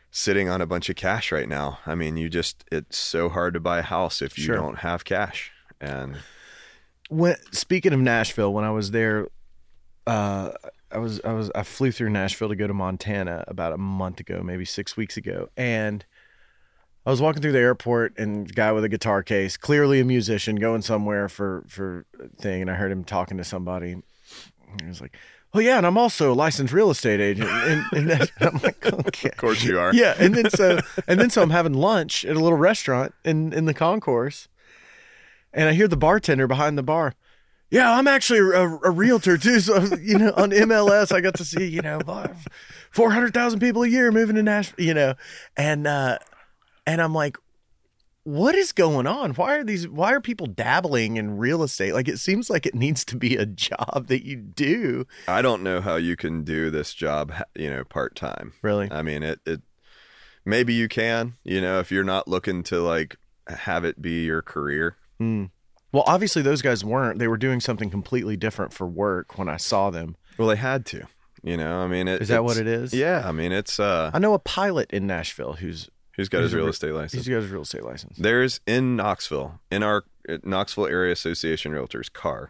sitting on a bunch of cash right now. I mean, you just it's so hard to buy a house if you Sure. don't have cash. And when speaking of Nashville, when I was there, uh, I was I was I flew through Nashville to go to Montana about a month ago, maybe six weeks ago, and I was walking through the airport, and guy with a guitar case, clearly a musician, going somewhere for for a thing, and I heard him talking to somebody. And he was like, "Well, yeah, and I'm also a licensed real estate agent," and, and that, I'm like, "Okay." of course you are. yeah and then so and then so i'm having lunch at a little restaurant in in the concourse and i hear the bartender behind the bar yeah i'm actually a, a realtor too. So you know on mls i got to see you know 400000 people a year moving to nashville you know and uh and i'm like what is going on? Why are these why are people dabbling in real estate? Like it seems like it needs to be a job that you do. I don't know how you can do this job, you know, part time. really? I mean, it, it, maybe you can, you know, if you're not looking to like have it be your career. Hmm. Well, obviously those guys weren't. They were doing something completely different for work when I saw them. Well, they had to, you know, I mean, it, Is that what it's- Yeah. I mean, it's, uh, I know a pilot in Nashville who's who's got He's his real re- estate license? he's got his real estate license. There's in Knoxville, in our uh, Knoxville Area Association Realtors car,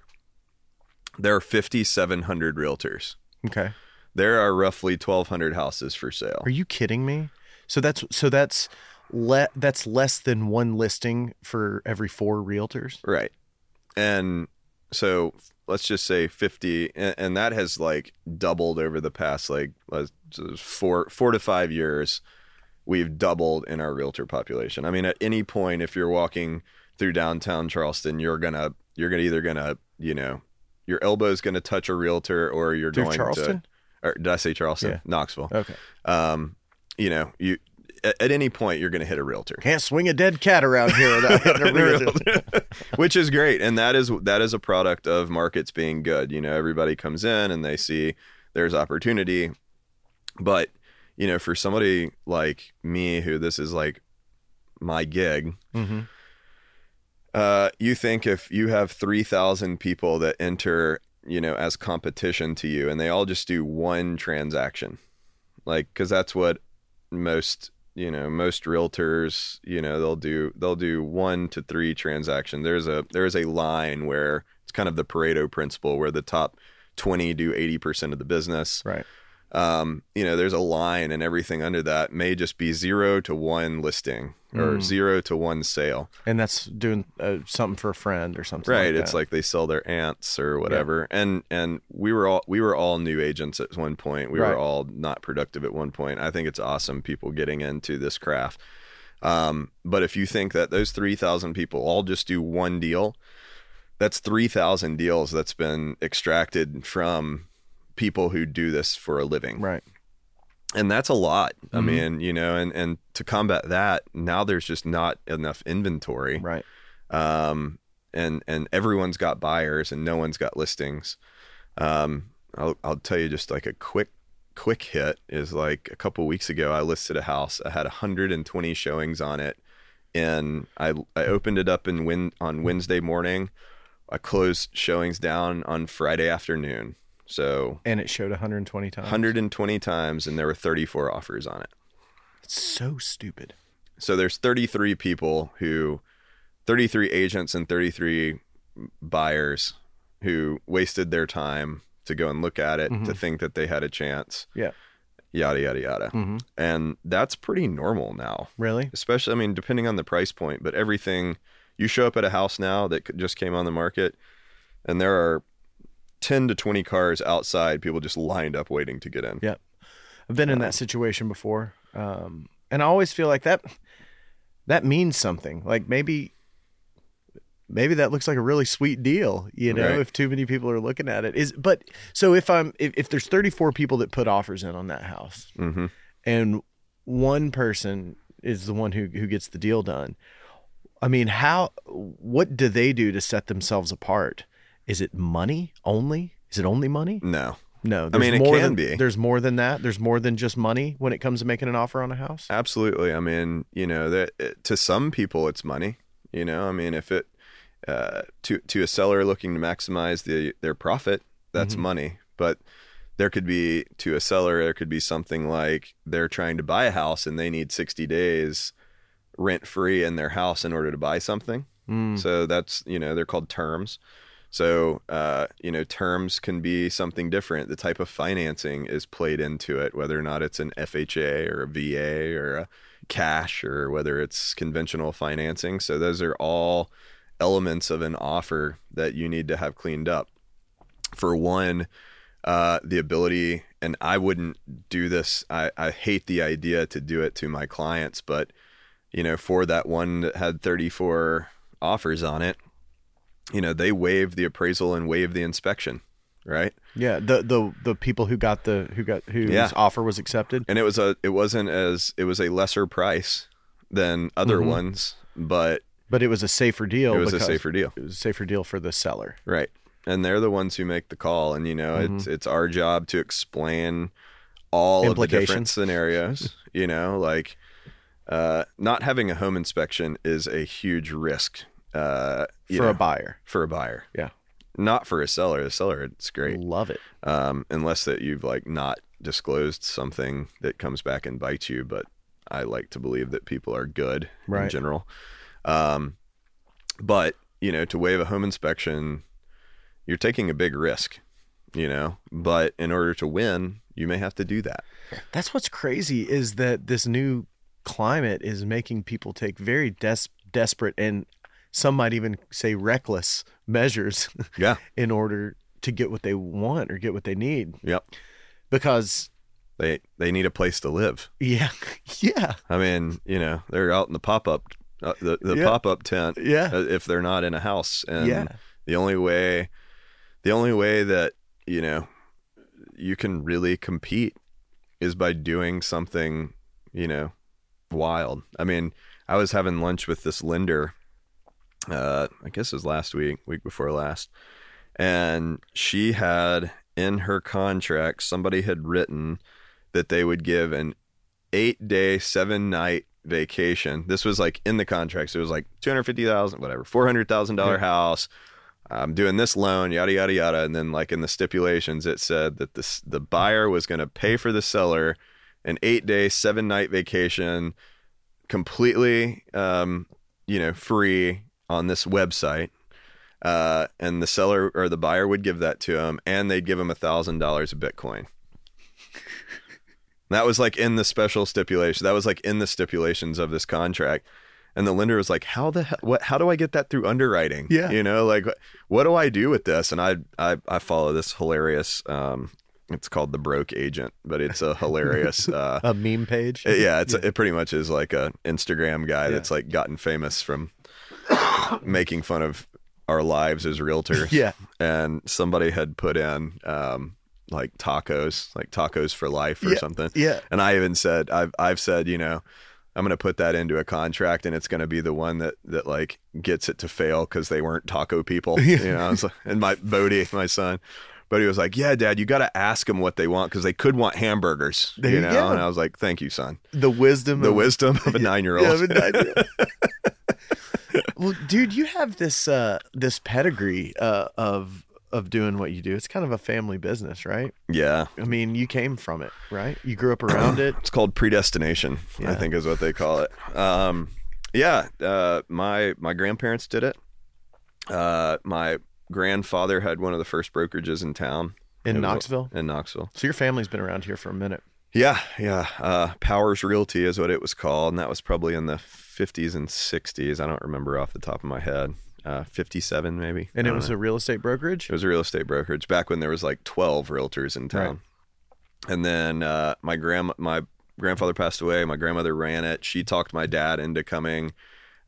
there are 5,700 realtors. Okay. There are roughly 1,200 houses for sale. Are you kidding me? So that's so that's le- that's less than one listing for every four realtors. Right. And so let's just say 50 and, and that has like doubled over the past like four four to 5 years. We've doubled in our realtor population. I mean at any point if you're walking through downtown Charleston, you're going to you're to either to, you know, your elbow's going to touch a realtor or you're Through going Charleston? to or did I say Charleston? Yeah. Knoxville. Okay. Um, you know, you at, any point you're going to hit a realtor. Can't swing a dead cat around here without hitting a realtor. which is great and that is that is a product of markets being good you know everybody comes in and they see there's opportunity but you know for somebody like me who this is like my gig Mhm. uh you think if you have 3000 people that enter you know, as competition to you, and they all just do one transaction, like because that's what most you know most realtors you know they'll do they'll do one to three transaction there's a there's a line where it's kind of the pareto principle where the top 20 do 80% of the business Right. Um, you know, there's a line and everything under that may just be zero to one listing or Mm. zero to one sale. And that's doing uh, something for a friend or something. Right. Like it's like they sell their ants or whatever. And and we were all we were all new agents at one point. We Right. were all not productive at one point. I think it's awesome people getting into this craft. Um, but if you think that those three thousand people all just do one deal, that's three thousand deals that's been extracted from people who do this for a living. Right. and that's a lot. I Mhm. mean you know and and to combat that now there's just not enough inventory. Right. um and and everyone's got buyers and no one's got listings. Um i'll i'll tell you just like a quick quick hit is like a couple weeks ago i listed a house. I had 120 showings on it. And i i opened it up in win on wednesday morning. I closed showings down on friday afternoon so And it showed 120 times. 120 times and there were 34 offers on it It's so stupid. so there's 33 people who 33 agents and 33 buyers who wasted their time to go and look at it to Mhm. think that they had a chance Yeah. yada yada yada Mm-hmm. and that's pretty normal now Really? especially i mean depending on the price point but everything you show up at a house now that just came on the market and there are 10 to 20 cars outside people just lined up waiting to get in Yeah. I've been in that situation before, um, and I always feel like that that means something. Like maybe maybe that looks like a really sweet deal, you know, Right. if too many people are looking at it. Is but so if I'm if, if there's 34 people that put offers in on that house, hmm and one person is the one who who gets the deal done. I mean, how what do they do to set themselves apart? Is it money only? Is it only money? no No, I there's mean, it more can than, be. There's more than that. There's more than just money when it comes to making an offer on a house. Absolutely. I mean, you know, that it, to some people it's money. You know, I mean, if it uh, to to a seller looking to maximize the their profit, that's Mhm. money. But there could be to a seller, there could be something like they're trying to buy a house and they need sixty days rent free in their house in order to buy something. Mm. So that's you know they're called terms. So uh, you know terms can be something different. The type of financing is played into it, whether or not it's an FHA or a VA or a cash or whether it's conventional financing. So those are all elements of an offer that you need to have cleaned up. For one, uh, the ability, and I wouldn't do this. I, I hate the idea to do it to my clients, but you know, for that one that had 34 offers on it, you know, they waived the appraisal and waived the inspection, right? Yeah, the the the people who got the who got whose Yeah. offer was accepted. And it was a it wasn't as it was a lesser price than other Mhm. ones, but But it was a safer deal. it was a safer deal. It was a safer deal for the seller. Right. And they're the ones who make the call. And, you know, it's Mm-hmm. it's our job to explain all of the different scenarios. you know, like uh, not having a home inspection is a huge risk uh, for know, a buyer. for a buyer. Yeah. Not for a seller. The seller, it's great. Love it. Um, unless that you've like not disclosed something that comes back and bites you. But I like to believe that people are good in general. Um, but you know, to waive a home inspection, you're taking a big risk. You know, but in order to win, you may have to do that. That's what's crazy is that this new climate is making people take very des- desperate and some might even say reckless measures Yeah. in order to get what they want or get what they need Yep. because They they need a place to live. yeah yeah I mean, you know, they're out in the pop up, uh, the the Yeah. pop up tent. yeah uh, if they're not in a house, and yeah the only way, the only way that you know you can really compete is by doing something, you know, wild. I mean, I was having lunch with this lender. Uh, I guess it was last week, week before last, and she had in her contract somebody had written that they would give an eight day, seven night vacation. This was like in the contract. So it was like two hundred fifty thousand, whatever, four hundred thousand dollar house. I'm doing this loan, yada yada yada, and then like in the stipulations, it said that this the buyer was going to pay for the seller an eight day, seven night vacation, completely, um, you know, free on this website. Uh, and the seller or the buyer would give that to him, and they'd give him a thousand dollars of Bitcoin. that was like in the special stipulation. That was like in the stipulations of this contract. And the lender was like, "How the hell? What? How do I get that through underwriting? Yeah. you know, like what do I do with this?" And I I, I follow this hilarious. Um, it's called the broke agent, but it's a hilarious. Uh, A meme page. yeah, it's it pretty much is like a Instagram guy Yeah. that's like gotten famous from making fun of our lives as realtors. Yeah. and somebody had put in um, like tacos, like tacos for life or Yeah, something. yeah. and I even said I've I've said you know. I'm gonna put that into a contract, and it's gonna be the one that that like gets it to fail because they weren't taco people, you know. Like- and my Bodie, my son, Bodie was like, "Yeah, Dad, you got to ask them what they want because they could want hamburgers, you know." go. And I was like, "Thank you, son." The wisdom. The of, wisdom of a nine year Yeah, old. of a nine-year-old. Well, dude, you have this uh this pedigree uh of of doing what you do. It's kind of a family business, right? Yeah. I mean, you came from it, right? You grew up around it. It's called predestination, Yeah. I think is what they call it. Um, yeah, uh, my my grandparents did it. Uh, my grandfather had one of the first brokerages in town In It was- Knoxville? In Knoxville. So your family's been around here for a minute. Yeah, yeah. Uh, Powers Realty is what it was called, and that was probably in the 50s and 60s. I don't remember off the top of my head. Uh, 57 maybe. And it was know. a real estate brokerage? It was a real estate brokerage back when there was like 12 realtors in town. And then uh, my grand my grandfather passed away. My grandmother ran it. She talked my dad into coming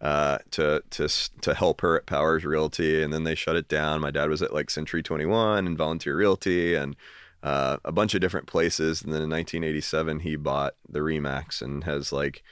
uh, to to to help her at Powers Realty, and then they shut it down. My dad was at like Century 21 and Volunteer Realty and uh, a bunch of different places. And then in 1987, he bought the Remax and has like.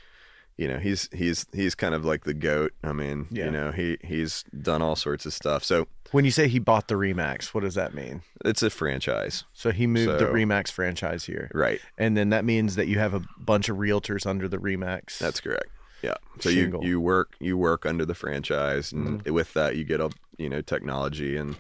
You know, he's he's he's kind of like the goat. I mean, Yeah. you know, he he's done all sorts of stuff. So When you say he bought the Remax, what does that mean? it's a franchise. So he moved the Remax franchise here. Right. And then that means that you have a bunch of realtors under the Remax. That's correct. Yeah. So Shingle. you you work you work under the franchise, and Mm-hmm. with that you get a you know technology and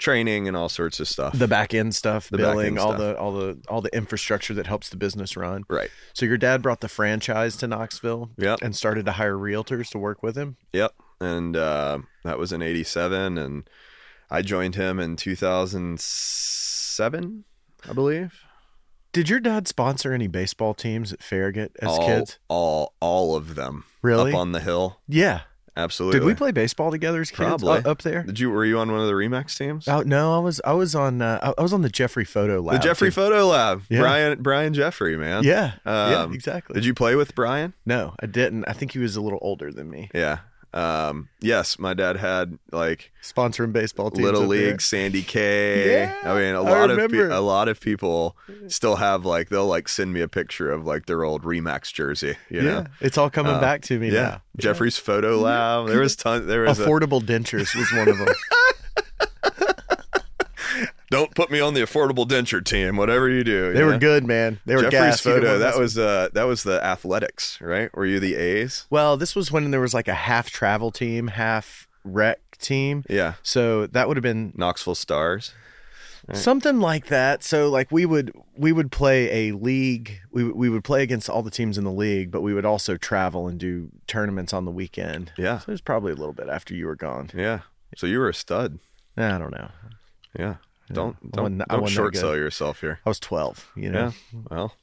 training and all sorts of stuff. the back end stuff, The billing, all stuff. the all the all the infrastructure that helps the business run. right. So your dad brought the franchise to Knoxville Yep. and started to hire realtors to work with him. Yep. And uh, that was in '87, and I joined him in 2007, I believe. Did your dad sponsor any baseball teams at Farragut as all, kids? all all of them. Really? Up on the hill. Yeah. Absolutely. Did we play baseball together as kids Probably. uh, up there? Did you? Were you on one of the Remax teams? Oh no, I was I was on uh, I- was on the Jeffrey Photo Lab. the. Jeffrey. Photo Lab. Yeah. Brian Brian Jeffrey, man. Yeah, yeah, Um, exactly. Did you play with Brian? No, I didn't. I think he was a little older than me. Yeah. Um, yes, my dad had like Sponsoring baseball teams. little league Sandy K. Yeah, I mean, a lot of pe- a lot of people still have like they'll like send me a picture of like their old Remax jersey. You yeah, know. it's all coming Uh, back to me Yeah. now. Jeffrey's photo lab. There was ton. There was a, Affordable dentures was one of them. don't put me on the affordable denture team. Whatever you do. They you were know? good, man. They were Jeffrey's gas. Photo. That was uh that was the athletics, right? Were you the A's? well. This was when there was like a half travel team, half rec team. Yeah. So that would have been Knoxville Stars. something like that. So like we would we would play a league. We we would play against all the teams in the league, but we would also travel and do tournaments on the weekend. Yeah. So it was probably a little bit after you were gone. Yeah. So you were a stud. I don't know. Yeah. Don't don't, wasn't- don't short sell yourself here. I was 12, you know. Yeah. Well,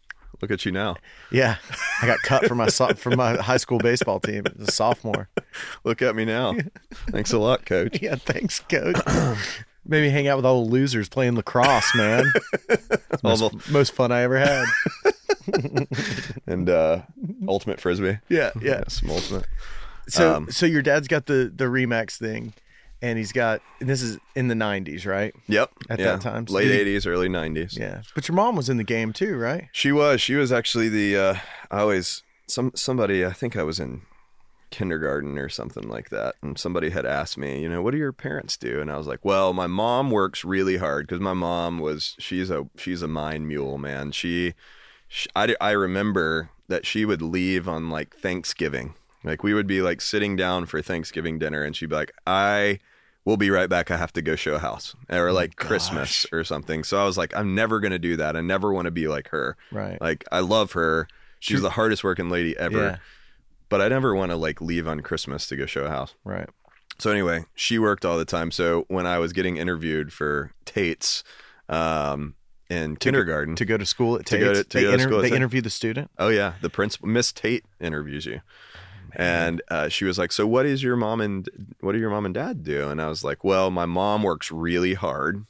look at you now. Yeah. I got cut from my so- from my high school baseball team as a sophomore. Look at me now. Thanks a lot, coach. Yeah, thanks, coach. Made me hang out with all the losers playing lacrosse, man. All most, the- most fun I ever had. and uh ultimate frisbee. Yeah, yeah. Some ultimate. So, Um, so your dad's got the the Remax thing, and he's got. And this is in the '90s, right? Yep. At yeah. that time? So Late he- 80s, early 90s. Yeah. But your mom was in the game too, right? She was. She was actually the uh I always some somebody I think I was in kindergarten or something like that and somebody had asked me, you know, what do your parents do? And I was like, well, my mom works really hard cuz my mom was she's a she's a mind mule, man. She, she I I remember that she would leave on like Thanksgiving. Like we would be like sitting down for Thanksgiving dinner and she'd be like, "I we'll be right back. I have to go show a house or like Christmas gosh. or something. So I was like, I'm never going to do that. I never want to be like her. Right. Like I love her. She's She- the hardest working lady ever. Yeah. But I never want to like leave on Christmas to go show a house. Right. So anyway, she worked all the time. So when I was getting interviewed for Tate's um, in kindergarten, To go to school at To Tate's, go to- to they, go to school at they interview the student. oh yeah, the principal Miss Tate interviews you, and uh, she was like, "So what is your mom and what do your mom and dad do?" And I was like, "Well, my mom works really hard,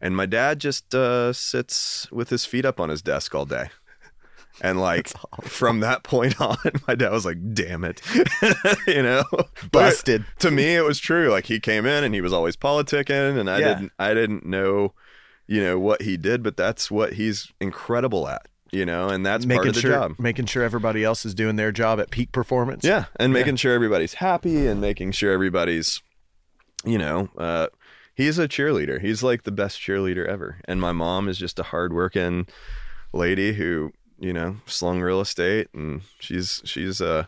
and my dad just uh, sits with his feet up on his desk all day." And like from that point on, my dad was like, "Damn it," you know, But Busted. to me, it was true. Like he came in and he was always politicking, and I Yeah. didn't, I didn't know, you know, what he did, but that's what he's incredible at, you know, and that's part making of the sure job. making sure everybody else is doing their job at peak performance. Yeah, and making sure everybody's happy and making sure everybody's, you know, uh, he's a cheerleader. He's like the best cheerleader ever. And my mom is just a hardworking lady who, you know, slung real estate, and she's she's uh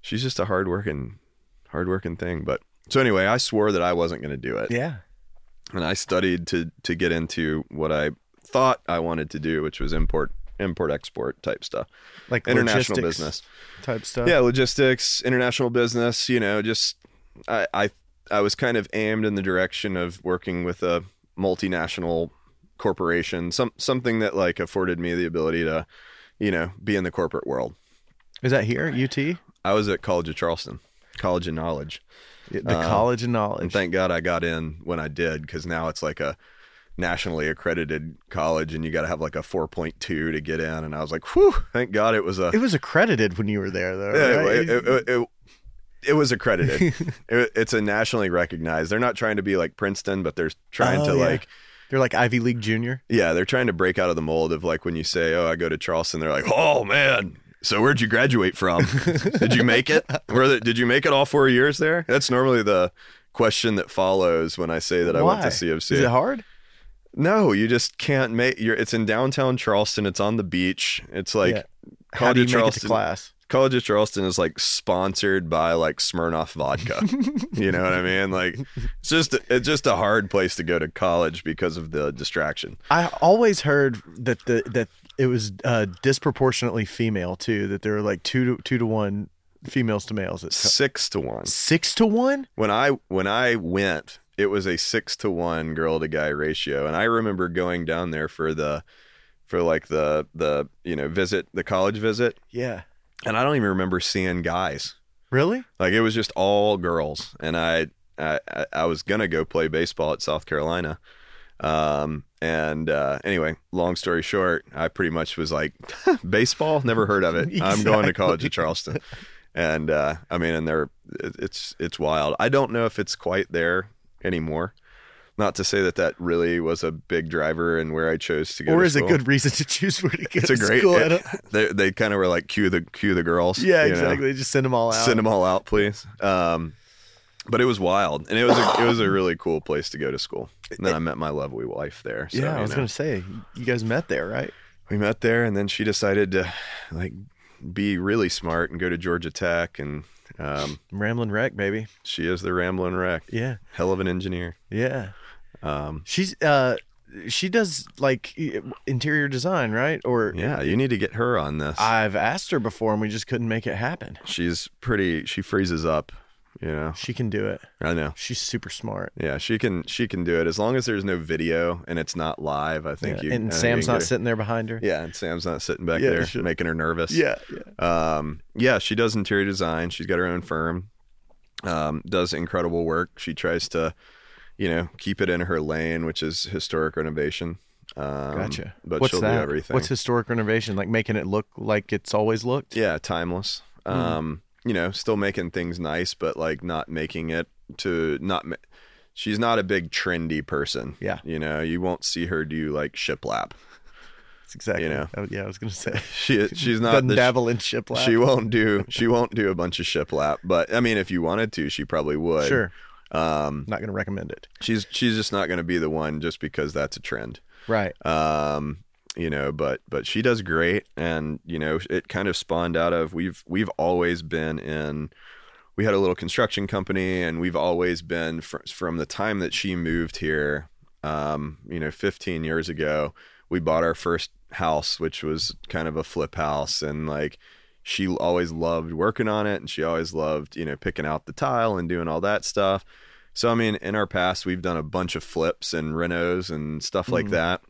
she's just a hardworking hardworking thing. But so anyway, I swore that I wasn't going to do it, Yeah. and I studied to to get into what I thought I wanted to do, which was import import export type stuff, Like international business type stuff. yeah logistics international business you know just I, I i was kind of aimed in the direction of working with a multinational corporation some something that like afforded me the ability to you know be in the corporate world Is that here? UT? i was at college of charleston college of knowledge The Uh, College of Knowledge. and thank god i got in when i did because now it's like a nationally accredited college and you got to have like a 4.2 to get in and i was like whew thank god it was a it was accredited when you were there, though. Yeah, right? it, it, it, it, was accredited. it, it's a nationally recognized. They're not trying to be like Princeton, but they're trying Oh, to yeah. like, They're like Ivy League junior. yeah, they're trying to break out of the mold of like when you say, "Oh, I go to Charleston," they're like, "Oh man." So where'd you graduate from? did you make it? The, did you make it all four years there? That's normally the question that follows when I say that I went to Why? CofC. Is it hard? No, you just can't make. You're. It's in downtown Charleston. It's on the beach. It's like Yeah. How College do you of make it to Charleston. class? College of Charleston is like sponsored by like Smirnoff vodka. you know what I mean? Like it's just it's just a hard place to go to college because of the distraction. I always heard that the that it was uh, disproportionately female too. That there were like two to two to one females to males. At Six to one. six to one. When I when I went, it was a six to one girl to guy ratio, and I remember going down there for the for like the the you know visit the college visit, Yeah. and I don't even remember seeing guys. Really? Like it was just all girls, and I I, I- was gonna go play baseball at South Carolina. Um, and uh, anyway, long story short, I pretty much was like, baseball, never heard of it. I'm going to college at Charleston, and uh, I mean, and they're it's it's wild. I don't know if it's quite there anymore. Not to say that that really was a big driver in where I chose to go. Or to is it school. good reason to choose where to go It's to a great. school? I don't- they they kind of were like cue the cue the girls. yeah, you know? exactly. Just send them all out. Send them all out, please. Um, but it was wild, and it was a, it was a really cool place to go to school. And then I met my lovely wife there. So, yeah, I you was know, gonna say you guys met there, right? we met there, and then she decided to like be really smart and go to Georgia Tech, and um, Ramblin' Wreck, baby. she is the Ramblin' Wreck. Yeah, Hell of an engineer. yeah. Um, She's uh, she does like interior design, right? Or yeah, you need to get her on this. I've asked her before, and we just couldn't make it happen. She's pretty. She freezes up. You know, She can do it. I know. She's super smart. Yeah, she can. She can do it as long as there's no video and it's not live. I think Yeah, you. And Sam's you not sitting there behind her. Yeah, and Sam's not sitting back Yeah, there making her nervous. yeah, yeah. Um, yeah, she does interior design. She's got her own firm. Um, does incredible work. She tries to, you know, keep it in her lane, which is historic renovation. Um, Gotcha. But What's she'll that? do everything. What's historic renovation? Like making it look like it's always looked? yeah, timeless. Hmm. Um, you know, still making things nice, but like not making it to not. Ma- she's not a big trendy person. Yeah. You know, you won't see her do like shiplap. That's exactly. You know. Oh, yeah, I was gonna say. She she's not the, dabble in shiplap. She won't do she won't do a bunch of shiplap, but I mean, if you wanted to, she probably would. Sure. Um, Not gonna recommend it. she's she's just not going to be the one just because that's a trend. Right. Um, you know, but but she does great, and you know, it kind of spawned out of we've we've always been in we had a little construction company, and we've always been fr- from the time that she moved here, um, you know, 15 years ago. We bought our first house, which was kind of a flip house, and like she always loved working on it, and she always loved you know picking out the tile and doing all that stuff. So I mean, in our past, we've done a bunch of flips and renos and stuff like Mhm. that.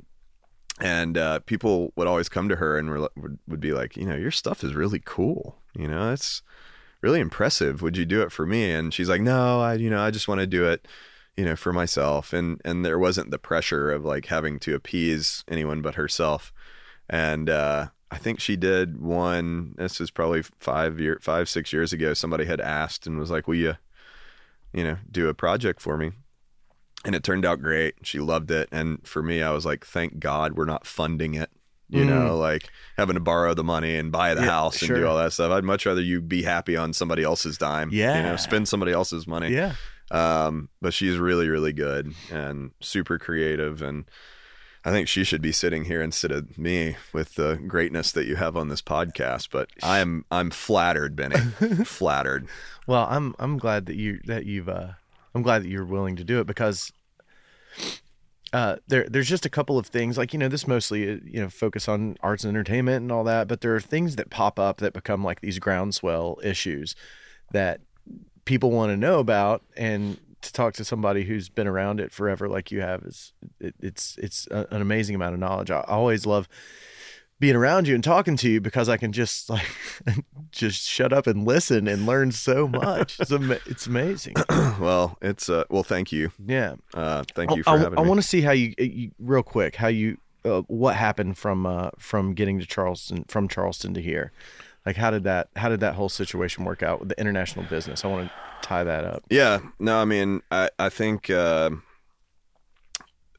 And uh, people would always come to her and would be like, you know, your stuff is really cool. You know, it's really impressive. Would you do it for me? And she's like, no, I, you know, I just want to do it, you know, for myself. And and there wasn't the pressure of like having to appease anyone but herself. And uh, I think she did one. This was probably five year, five six years ago. Somebody had asked and was like, will you, you know, do a project for me? And it turned out great. She loved it. And for me, I was like, thank God we're not funding it. You Mm. know, like having to borrow the money and buy the Yeah, house and sure. do all that stuff. I'd much rather you be happy on somebody else's dime. Yeah. You know, spend somebody else's money. Yeah. Um, but she's really, really good and super creative. And I think she should be sitting here instead of me with the greatness that you have on this podcast. But I'm I'm flattered, Benny. flattered. Well, I'm I'm glad that you that you've uh I'm glad that you're willing to do it because uh there there's just a couple of things like you know this mostly uh, you know focus on arts and entertainment and all that but there are things that pop up that become like these groundswell issues that people want to know about and to talk to somebody who's been around it forever like you have is it, it's it's a, an amazing amount of knowledge. I always love being around you and talking to you because I can just like just shut up and listen and learn so much. It's ama- it's amazing. well, it's uh well, thank you. Yeah. Uh thank you I, for having I me. I want to see how you, you real quick how you uh, what happened from uh, from getting to Charleston from Charleston to here. Like how did that how did that whole situation work out with the international business? I want to tie that up. Yeah, no, I mean, I I think uh,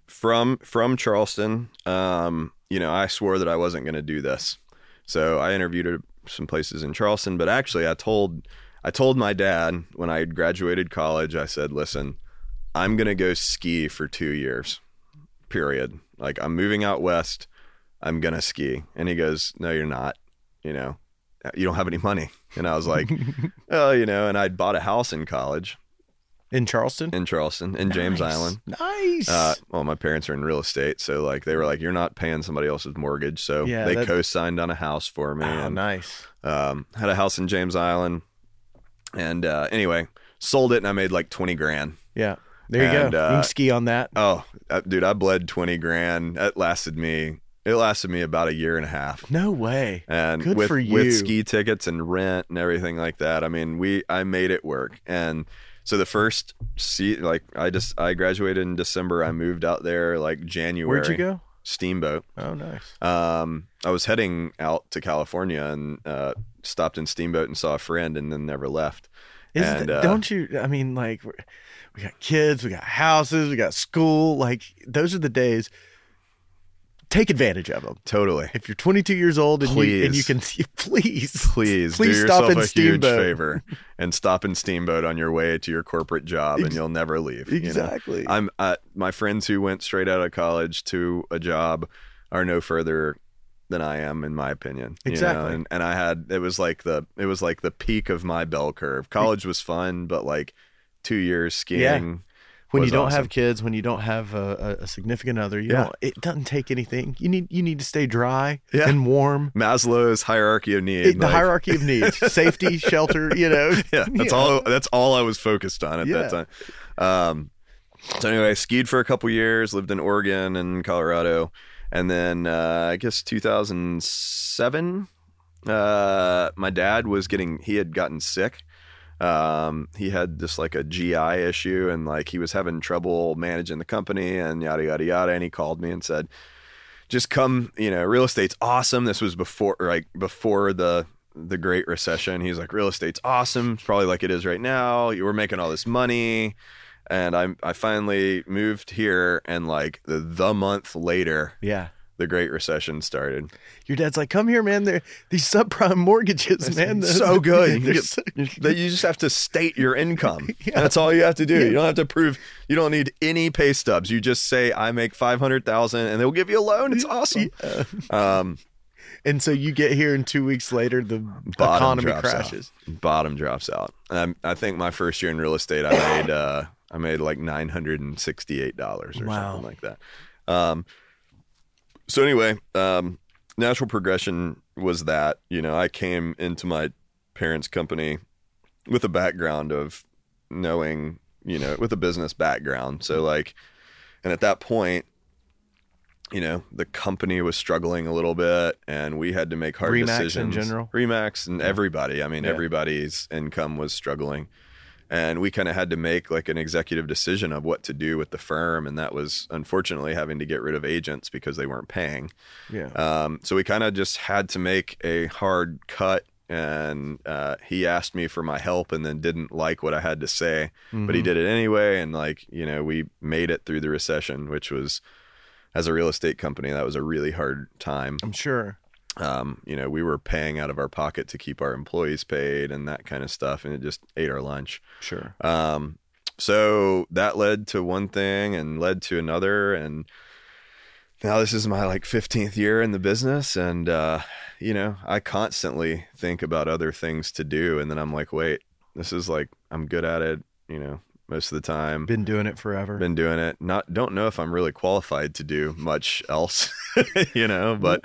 from from Charleston, um, you know, I swore that I wasn't going to do this, so I interviewed at some places in Charleston. But actually, I told I told my dad when I had graduated college, I said, "Listen, I'm going to go ski for two years, period. Like I'm moving out west, I'm going to ski." And he goes, "No, you're not. You know, you don't have any money." And I was like, "Oh, you know," and I'd bought a house in college In Charleston? in Charleston, in James Island. Nice. Uh, well, my parents are in real estate, so like they were like, "You're not paying somebody else's mortgage," so Yeah, they that- co-signed on a house for me, oh, and nice. um, had a house in James Island. And uh, anyway, sold it, and I made like twenty grand. Yeah. There you And, go. you uh, can ski on that. Oh, uh, dude, I bled twenty grand. That lasted me. It lasted me about a year and a half. No way. and Good with for you. with ski tickets and rent and everything like that. I mean, we I made it work. And so the first seat, like I just I graduated in December. I moved out there like January. Where'd you go? Steamboat. Oh, nice. Um, I was heading out to California and uh, stopped in Steamboat and saw a friend and then never left. Is And, uh, don't you? I mean, like, we got kids, we got houses, we got school. Like, those are the days. Take advantage of them. Totally. If you're 22 years old and you and you Please. can, please, Please, please do stop yourself in a huge Steamboat. favor and stop in Steamboat on your way to your corporate job, and you'll never leave. you know? Exactly. I'm uh, my friends who went straight out of college to a job are no further than I am, in my opinion. you know? Exactly. And and I had it was like the it was like the peak of my bell curve. College was fun, but like two years skiing. When you don't awesome. have kids, when you don't have a, a, significant other, you Yeah. don't. It doesn't take anything. You need you need to stay dry Yeah. and warm. Maslow's hierarchy of need. It- the like- hierarchy of needs: safety, shelter. You know. yeah, that's all. That's all I was focused on at Yeah. that time. Um, so anyway, I skied for a couple years, lived in Oregon and Colorado, and then uh, I guess 2007, uh, my dad was getting. He had gotten sick. Um, he had just like a GI issue, and like he was having trouble managing the company, and yada yada yada. And he called me and said, "Just come. You know, real estate's awesome. This was before, like before the." the Great Recession. He's like, real estate's awesome. It's probably like it is right now. You were making all this money. And I I finally moved here and like the, the month later, Yeah. The Great Recession started. Your dad's like, "Come here, man. They're these subprime mortgages, man. they're- so good. You they're so- That you just have to state your income. Yeah. That's all you have to do. Yeah. You don't have to prove you don't need any pay stubs. You just say I make 500,000 and they'll give you a loan. It's awesome. Yeah. Um And so you get here, and two weeks later, the Bottom economy drops out. crashes. Bottom drops out. Um, I think my first year in real estate, I made uh, I made like nine hundred and sixty eight dollars or Wow. something like that. Um, so anyway, um, natural progression was that you know I came into my parents' company with a background of knowing you know with a business background. So like, and at that point. You know, the company was struggling a little bit, and we had to make hard Remax in general? Remax and everybody. I mean, Yeah. everybody's income was struggling, and we kind of had to make like an executive decision of what to do with the firm, and that was unfortunately having to get rid of agents because they weren't paying. Yeah. Um, so we kind of just had to make a hard cut. And uh, he asked me for my help, and then didn't like what I had to say, but he did it anyway. And like you know, we made it through the recession, which was, as a real estate company, that was a really hard time. I'm sure. Um, you know, we were paying out of our pocket to keep our employees paid and that kind of stuff, and it just ate our lunch. Sure. Um, so that led to one thing and led to another, and now this is my like 15th year in the business, and uh, you know, I constantly think about other things to do, and then I'm like, wait, this is like I'm good at it, you know, most of the time. Been doing it forever. Been doing it. Not don't know if I'm really qualified to do much else, you know, but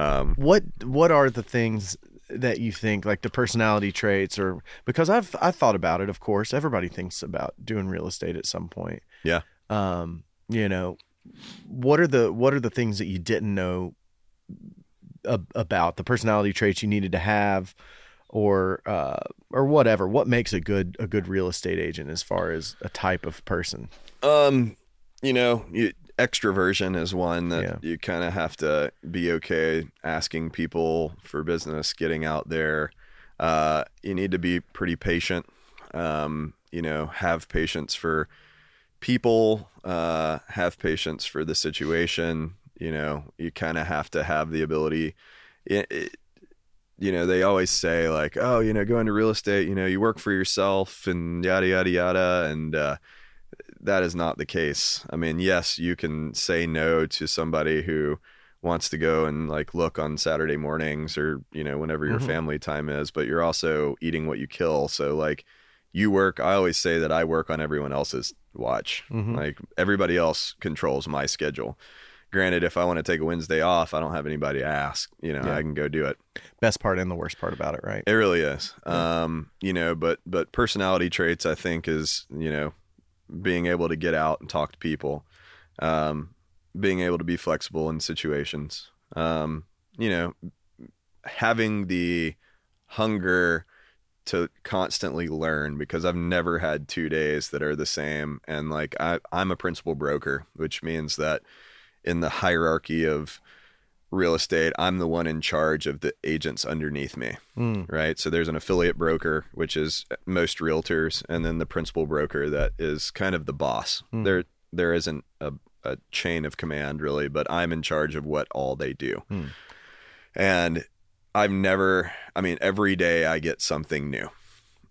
um, what What are the things that you think, like the personality traits, or because I've I thought about it. Of course, everybody thinks about doing real estate at some point. yeah. um, you know, what are the what are the things that you didn't know ab- about the personality traits you needed to have, or uh, or whatever? What makes a good a good real estate agent as far as a type of person? Um, you know, you, extroversion is one that Yeah. you kind of have to be okay asking people for business, getting out there. Uh, you need to be pretty patient. Um, you know, have patience for people, uh, have patience for the situation. You know, you kind of have to have the ability. It, it, you know, they always say like, oh, you know, go into real estate, you know, you work for yourself and yada yada yada, and uh, that is not the case. I mean, yes, you can say no to somebody who wants to go and like look on Saturday mornings or, you know, whenever your Mhm. family time is, but you're also eating what you kill. So like you work, I always say that I work on everyone else's watch. Mhm. Like everybody else controls my schedule. Granted, if I want to take a Wednesday off, I don't have anybody to ask. You know, Yeah. I can go do it. Best part and the worst part about it, right? It really is. Um, you know, but but personality traits I think is, you know, being able to get out and talk to people. Um, being able to be flexible in situations. Um, you know, having the hunger to constantly learn because I've never had two days that are the same. And like I, I'm a principal broker, which means that in the hierarchy of real estate, I'm the one in charge of the agents underneath me Mm. right? So there's an affiliate broker, which is most realtors, and then the principal broker that is kind of the boss. Hmm. There there isn't a, a chain of command really, but I'm in charge of what all they do. Hmm. And I've never I mean, every day I get something new.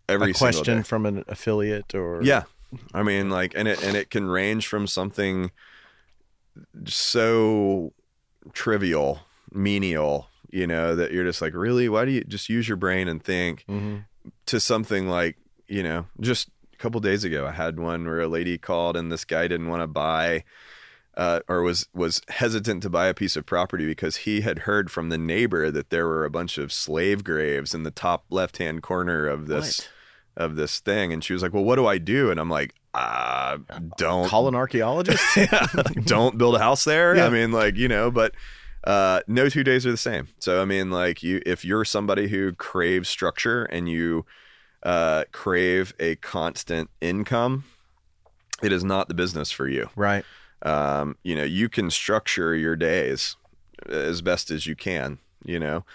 Every a question from an affiliate or Yeah. I mean like and it and it can range from something so trivial, menial, you know, that you're just like, really? Why do you just use your brain and think Mhm. to something like, you know, just a couple days ago I had one where a lady called and this guy didn't want to buy uh, or was was hesitant to buy a piece of property because he had heard from the neighbor that there were a bunch of slave graves in the top left hand corner of this of this thing and she was like well what do i do and i'm like uh don't call an archaeologist. yeah, like, don't build a house there. Yeah. I mean, like you know, but uh, no two days are the same. So I mean, like you, if you're somebody who craves structure and you uh, crave a constant income, it is not the business for you. right. Um, you know, you can structure your days as best as you can. You know.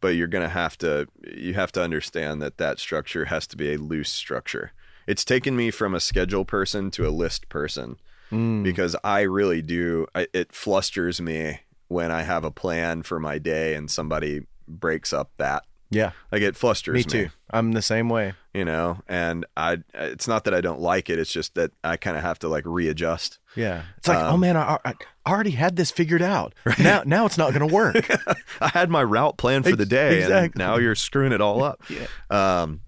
But you're gonna have to you have to understand that that structure has to be a loose structure. It's taken me from a schedule person to a list person Mm. because I really do. I, it flusters me when I have a plan for my day and somebody breaks up that. Yeah, Like it flusters me, me too. I'm the same way. you know. And I, it's not that I don't like it. It's just that I kind of have to like readjust. Yeah, it's like, Um, oh man, I, I already had this figured out. Now, now it's not going to work. I had my route planned for the day, and now you're screwing it all up. Yeah. Um,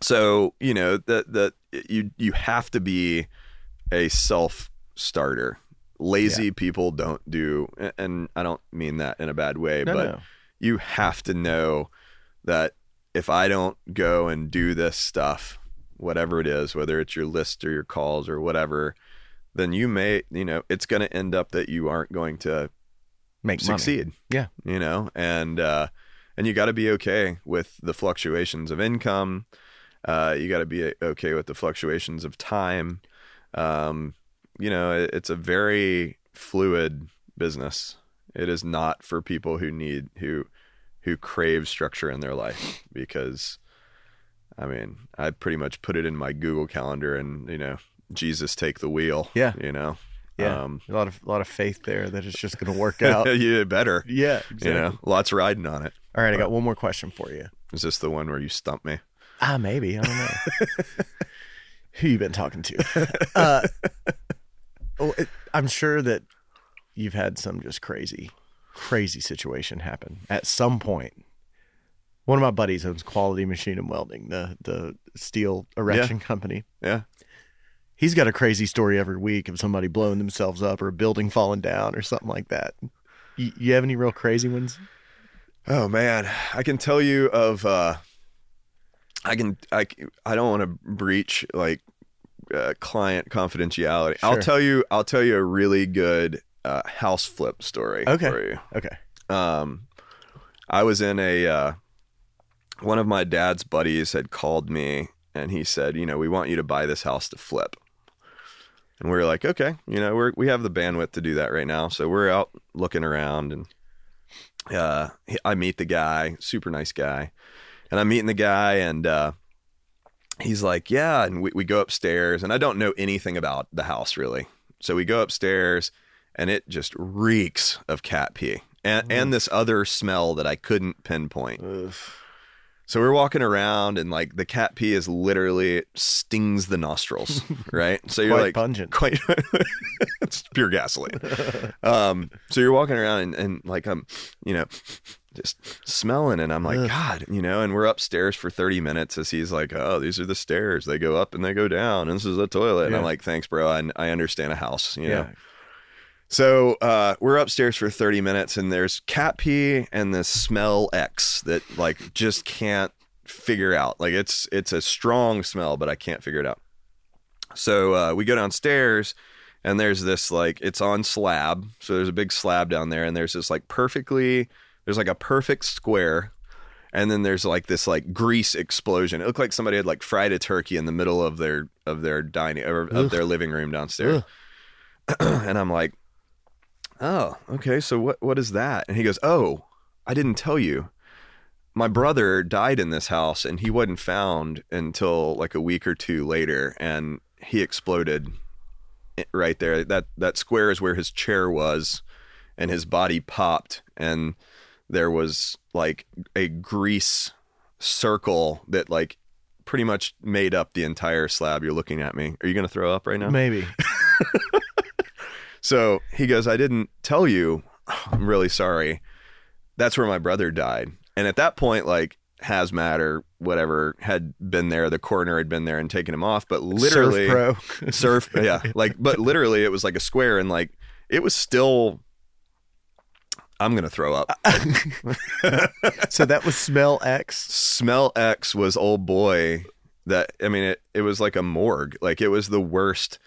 so you know that that you you have to be a self starter. Lazy people don't do, and I don't mean that in a bad way, No, but no. you have to know that if I don't go and do this stuff, whatever it is, whether it's your list or your calls or whatever, then you may, you know, it's going to end up that you aren't going to Make money. succeed. Yeah. You know, and uh and you got to be okay with the fluctuations of income. Uh you got to be okay with the fluctuations of time. Um you know, it, it's a very fluid business. It is not for people who need who who crave structure in their life because I mean, I pretty much put it in my Google calendar and, you know, Jesus take the wheel. Yeah. You know. Yeah. Um a lot of, a lot of faith there that it's just going to work out. yeah, better. yeah. Exactly. You know, lots riding on it. All right. I got one more question for you. Is this the one where you stump me? Ah, maybe. I don't know. Who you been talking to? Uh, oh, it, I'm sure that you've had some just crazy, crazy situation happen at some point. One of my buddies owns Quality Machine and Welding, the the steel erection company. Yeah. He's got a crazy story every week of somebody blowing themselves up or a building falling down or something like that. You, you have any real crazy ones? Oh man, I can tell you of. uh I can. I. I don't want to breach like uh, client confidentiality. I'll tell you. I'll tell you a really good uh, house flip story Okay. for you. Okay. um, I was in a uh, one of my dad's buddies had called me and he said, you know, we want you to buy this house to flip. And we were like, okay, you know, we're we have the bandwidth to do that right now, so we're out looking around and uh, I meet the guy, super nice guy, and I'm meeting the guy and. Uh, He's like, yeah, and we, we go upstairs, and I don't know anything about the house really. So we go upstairs, and it just reeks of cat pee and and this other smell that I couldn't pinpoint. So we're walking around and like the cat pee is literally it stings the nostrils, right? So you're Quite like pungent. quite it's pure gasoline. Um, so you're walking around and, and like I'm, you know, just smelling and I'm like, Ugh. God, you know, and we're upstairs for 30 minutes as he's like, Oh, these are the stairs. They go up and they go down. And this is the toilet. And I'm like, Thanks, bro. I, I understand a house, you know. So uh, we're upstairs for 30 minutes, and there's cat pee and this smell X that like just can't figure out. Like it's it's a strong smell, but I can't figure it out. So uh, we go downstairs, and there's this like it's on slab. So there's a big slab down there, and there's this like perfectly there's like a perfect square. And then there's like this like grease explosion. It looked like somebody had like fried a turkey in the middle of their of their dining or of their living room downstairs. and I'm like, oh, okay. So what what is that? And he goes, oh, I didn't tell you. My brother died in this house, and he wasn't found until like a week or two later, and he exploded right there. That that square is where his chair was, and his body popped, and there was like a grease circle that like pretty much made up the entire slab. You're looking at me. Are you gonna throw up right now? Maybe. So he goes, I didn't tell you. I'm really sorry. That's where my brother died. And at that point, like hazmat or whatever had been there. The coroner had been there and taken him off. But literally, Surf surf, yeah, like, but literally, it was like a square, and like it was still. I'm gonna throw up. so that was smell X. Smell X was old boy. That I mean, it it was like a morgue. Like it was the worst.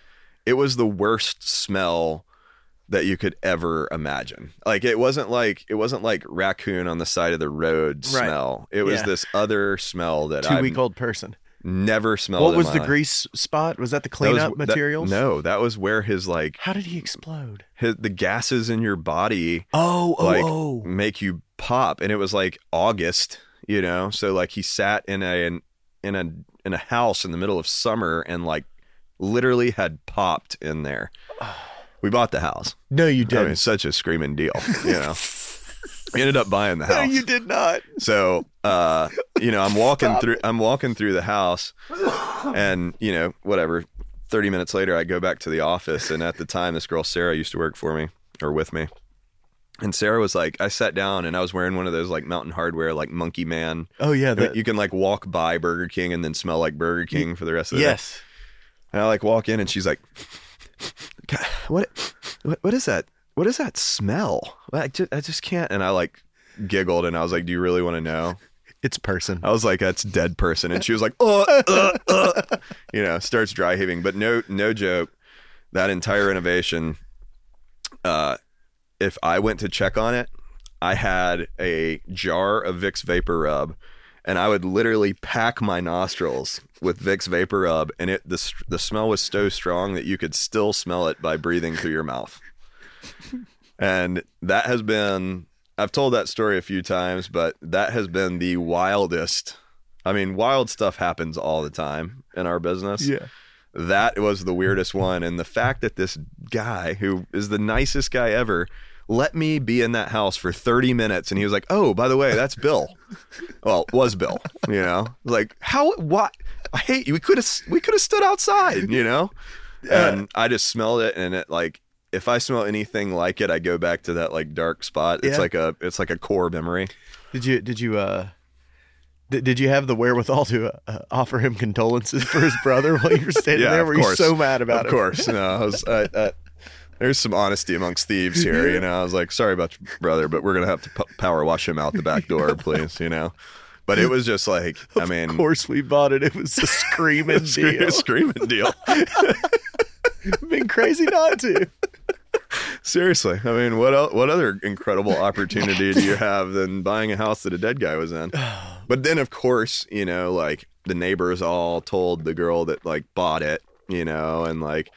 It was the worst smell that you could ever imagine. Like it wasn't like it wasn't like raccoon on the side of the road Right. smell. It was Yeah. this other smell that Two week old person. never smelled. What was the life. grease spot? Was that the That cleanup that- materials? no, that was where his like How did he explode? his, the gases in your body Oh, oh, like oh. make you pop and it was like august you know so like he sat in a in a in a house in the middle of summer and like literally had popped in there we bought the house No, you didn't. mean such a screaming deal you know we ended up buying the no, house you did not. so uh you know i'm walking through i'm walking through the house and you know whatever 30 minutes later i go back to the office and at the time this girl sarah used to work for me or with me. And Sarah was like, I sat down and I was wearing one of those like Mountain Hardwear, like Monkey Man. Oh yeah, that you can like walk by Burger King and then smell like Burger King for the rest of the day. yes. day. And I like walk in and she's like, what, what, what is that? What is that smell? I just, I just can't. And I like giggled and I was like, Do you really want to know? It's person. I was like, "That's dead person," and she was like, "Uh, uh, uh," you know, starts dry heaving. But no, no joke. That entire renovation, uh, if I went to check on it, I had a jar of Vicks VapoRub, and I would literally pack my nostrils with Vicks VapoRub, and it the the smell was so strong that you could still smell it by breathing through your mouth. And that has been I've told that story a few times, but that has been the wildest. I mean, wild stuff happens all the time in our business. Yeah. That was the weirdest one. And the fact that this guy, who is the nicest guy ever, let me be in that house for 30 minutes. And he was like, oh, by the way, that's Bill. well, was Bill, you know? Like, how, what? I hate you. We could have, we could have stood outside, you know? And I just smelled it and it like, if I smell anything like it, I go back to that like dark spot. It's Yeah. like a it's like a core memory. Did you did you uh did, did you have the wherewithal to uh, offer him condolences for his brother while you were standing there? of Were you so mad about it? of it? course, no. I was. I, I, there's some honesty amongst thieves here, you know. I was like, sorry about your brother, but we're gonna have to p- power wash him out the back door, please, you know. But it was just like, I mean, Of course, we bought it. It was a screaming scre- deal. screaming deal. Been crazy not to. Seriously, I mean, what el- what other incredible opportunity do you have than buying a house that a dead guy was in? But then, of course, you know, like the neighbors all told the girl that like bought it, you know, and like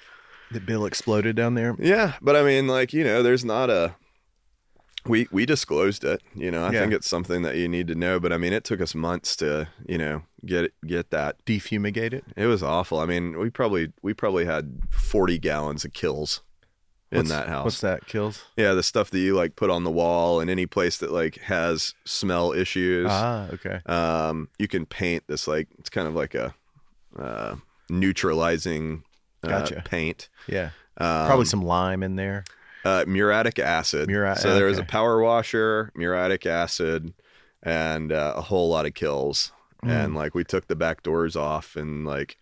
The bill exploded down there. yeah. But I mean, like you know, there's not a we we disclosed it, you know. I Yeah. think it's something that you need to know. But I mean, it took us months to you know get get that. defumigated. it. Was awful. I mean, we probably we probably had 40 gallons of Kilz in What's- that house. What's that? Kilz. Yeah, the stuff that you like put on the wall and any place that like has smell issues. Ah, okay. Um, you can paint this like it's kind of like a uh, neutralizing Gotcha. paint. Yeah. Um, Probably some lime in there. uh, muriatic acid. So there was a power washer, muriatic acid, and uh, a whole lot of Kilz. Mm. And like we took the back doors off and like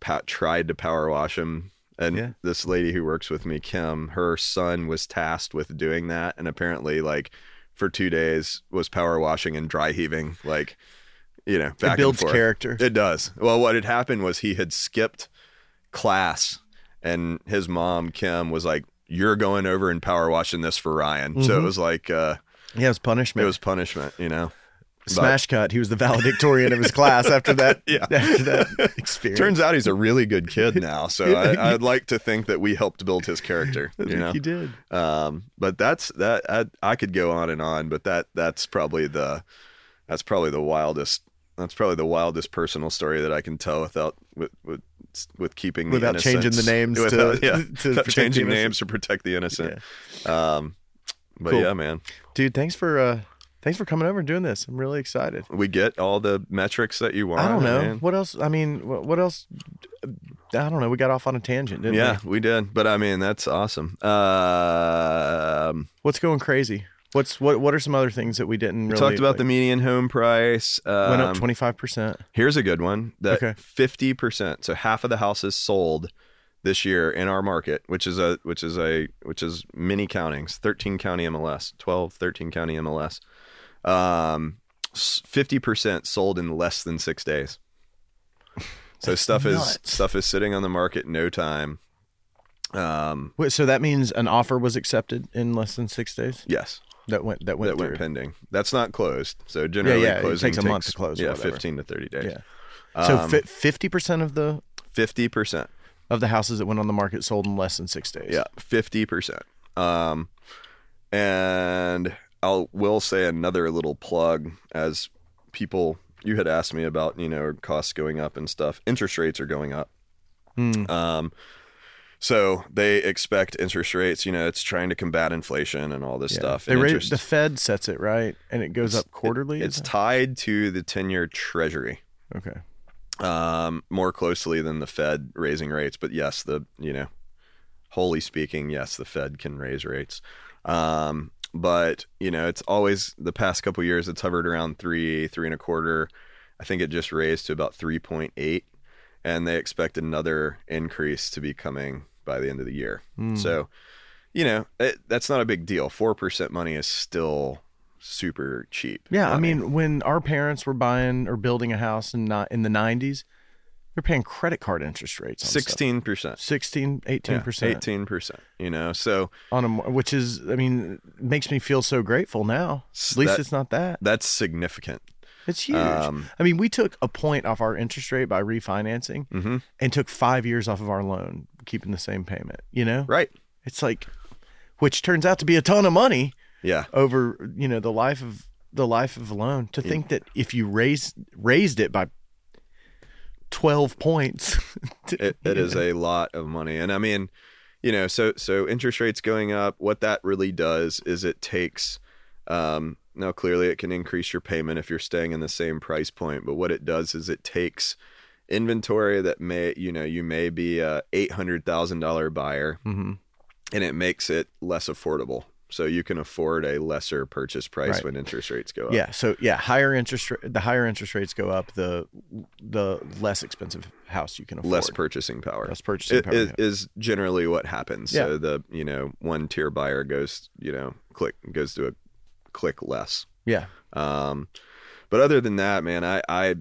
pa- tried to power wash them. And Yeah. this lady who works with me, Kim, her son was tasked with doing that, and apparently like for two days was power washing and dry heaving, like you know, back it builds character. It does. Well, what had happened was he had skipped class, and his mom Kim was like, "You're going over and power washing this for Ryan." So it Mhm. was like uh, yeah, it was punishment. it was punishment, you know. Smash cut. He was the valedictorian of his class after that. Yeah. After that experience. Turns out he's a really good kid now, so I, I'd like to think that we helped build his character. I You know, he did. um, but that's that. I, I could go on and on, but that that's probably the that's probably the wildest. That's probably the wildest personal story that I can tell without with with, with keeping the Without changing the names to- yeah, to without the changing innocent. names to protect the innocent. Um, but Cool. yeah, man, Dude, thanks for uh thanks for coming over and doing this. I'm really excited. we get all the metrics that you want. I don't know. man. What else? I mean, what, what else? I don't know. We got off on a tangent, didn't Yeah, we? we did. But I mean, that's awesome. Um, What's going crazy? What's what? What are some other things that we didn't we really talked about like, the median home price. Um, went up twenty five percent. Here's a good one. That Okay. fifty percent, so half of the houses sold this year in our market, which is a which is a which is mini countings, thirteen county MLS, 12, 13 county MLS. Um, fifty percent sold in less than six days. So That's stuff nuts. is stuff is sitting on the market in no time. Um, Wait, so that means an offer was accepted in less than six days. yes, That went that went that through. went pending. That's not closed. So generally, yeah, it closing takes a month to close Yeah, fifteen to thirty days. Yeah. So Um, fifty percent of the fifty percent. of the houses that went on the market sold in less than six days. Yeah, fifty percent. Um, and I will say another little plug as people you had asked me about, you know, costs going up and stuff. Interest rates are going up. Hmm. Um, so they expect interest rates. You know, it's trying to combat inflation and all this Yeah. stuff. They raise, the Fed sets it right, and it goes It's- up quarterly. it's is tied to the ten-year Treasury. okay. um, more closely than the Fed raising rates. But yes, the you know, wholly speaking, yes, the Fed can raise rates. Um, but you know, it's always the past couple years it's hovered around three, three and a quarter. I think it just raised to about three point eight, and they expect another increase to be coming by the end of the year. Mm. So, you know, it, that's not a big deal. Four percent money is still super cheap. Yeah, I mean, when our parents were buying or building a house in not in the '90s, they're paying credit card interest rates. on sixteen percent. 16, 18 percent Eighteen percent. You know, so on a, which is, I mean, makes me feel so grateful now. At least that- it's not that. that's significant. It's huge. Um, I mean, we took a point off our interest rate by refinancing hmm and took five years off of our loan, keeping the same payment. You know, Right. it's like, which turns out to be a ton of money Yeah. over you know the life of the life of a loan. To think that if you raise raised it by twelve points, It, it is a lot of money, and I mean, you know, so so interest rates going up. What that really does is it takes. Um, now, clearly, it can increase your payment if you're staying in the same price point. But what it does is it takes inventory that may, you know, you may be a eight hundred thousand dollar buyer, Mhm. and it makes it less affordable. So you can afford a lesser purchase price Right. when interest rates go up. Yeah. So yeah, higher interest the higher interest rates go up, the the less expensive house you can afford. less purchasing power. Less purchasing It power. is, is generally what happens. Yeah. So the you know one tier buyer goes you know click goes to a click less. yeah. Um, but other than that, man, I I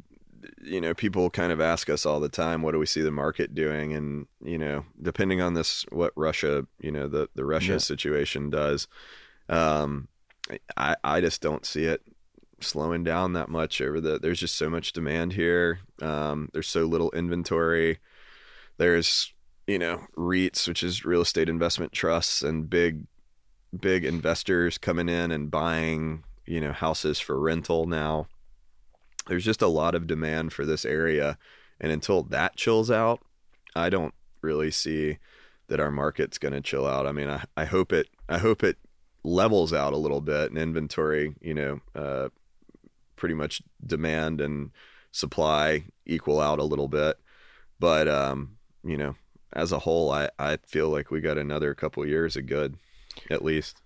you know people kind of ask us all the time, what do we see the market doing? And you know depending on this, what Russia you know the the Russia Yeah. situation does, um, I I just don't see it slowing down that much over the there's just so much demand here um there's so little inventory there's you know REITs which is real estate investment trusts and big big investors coming in and buying you know houses for rental now there's just a lot of demand for this area and until that chills out i don't really see that our market's going to chill out i mean I, I hope it i hope it levels out a little bit and inventory you know uh, pretty much demand and supply equal out a little bit but um you know as a whole i i feel like we got another couple years of good at least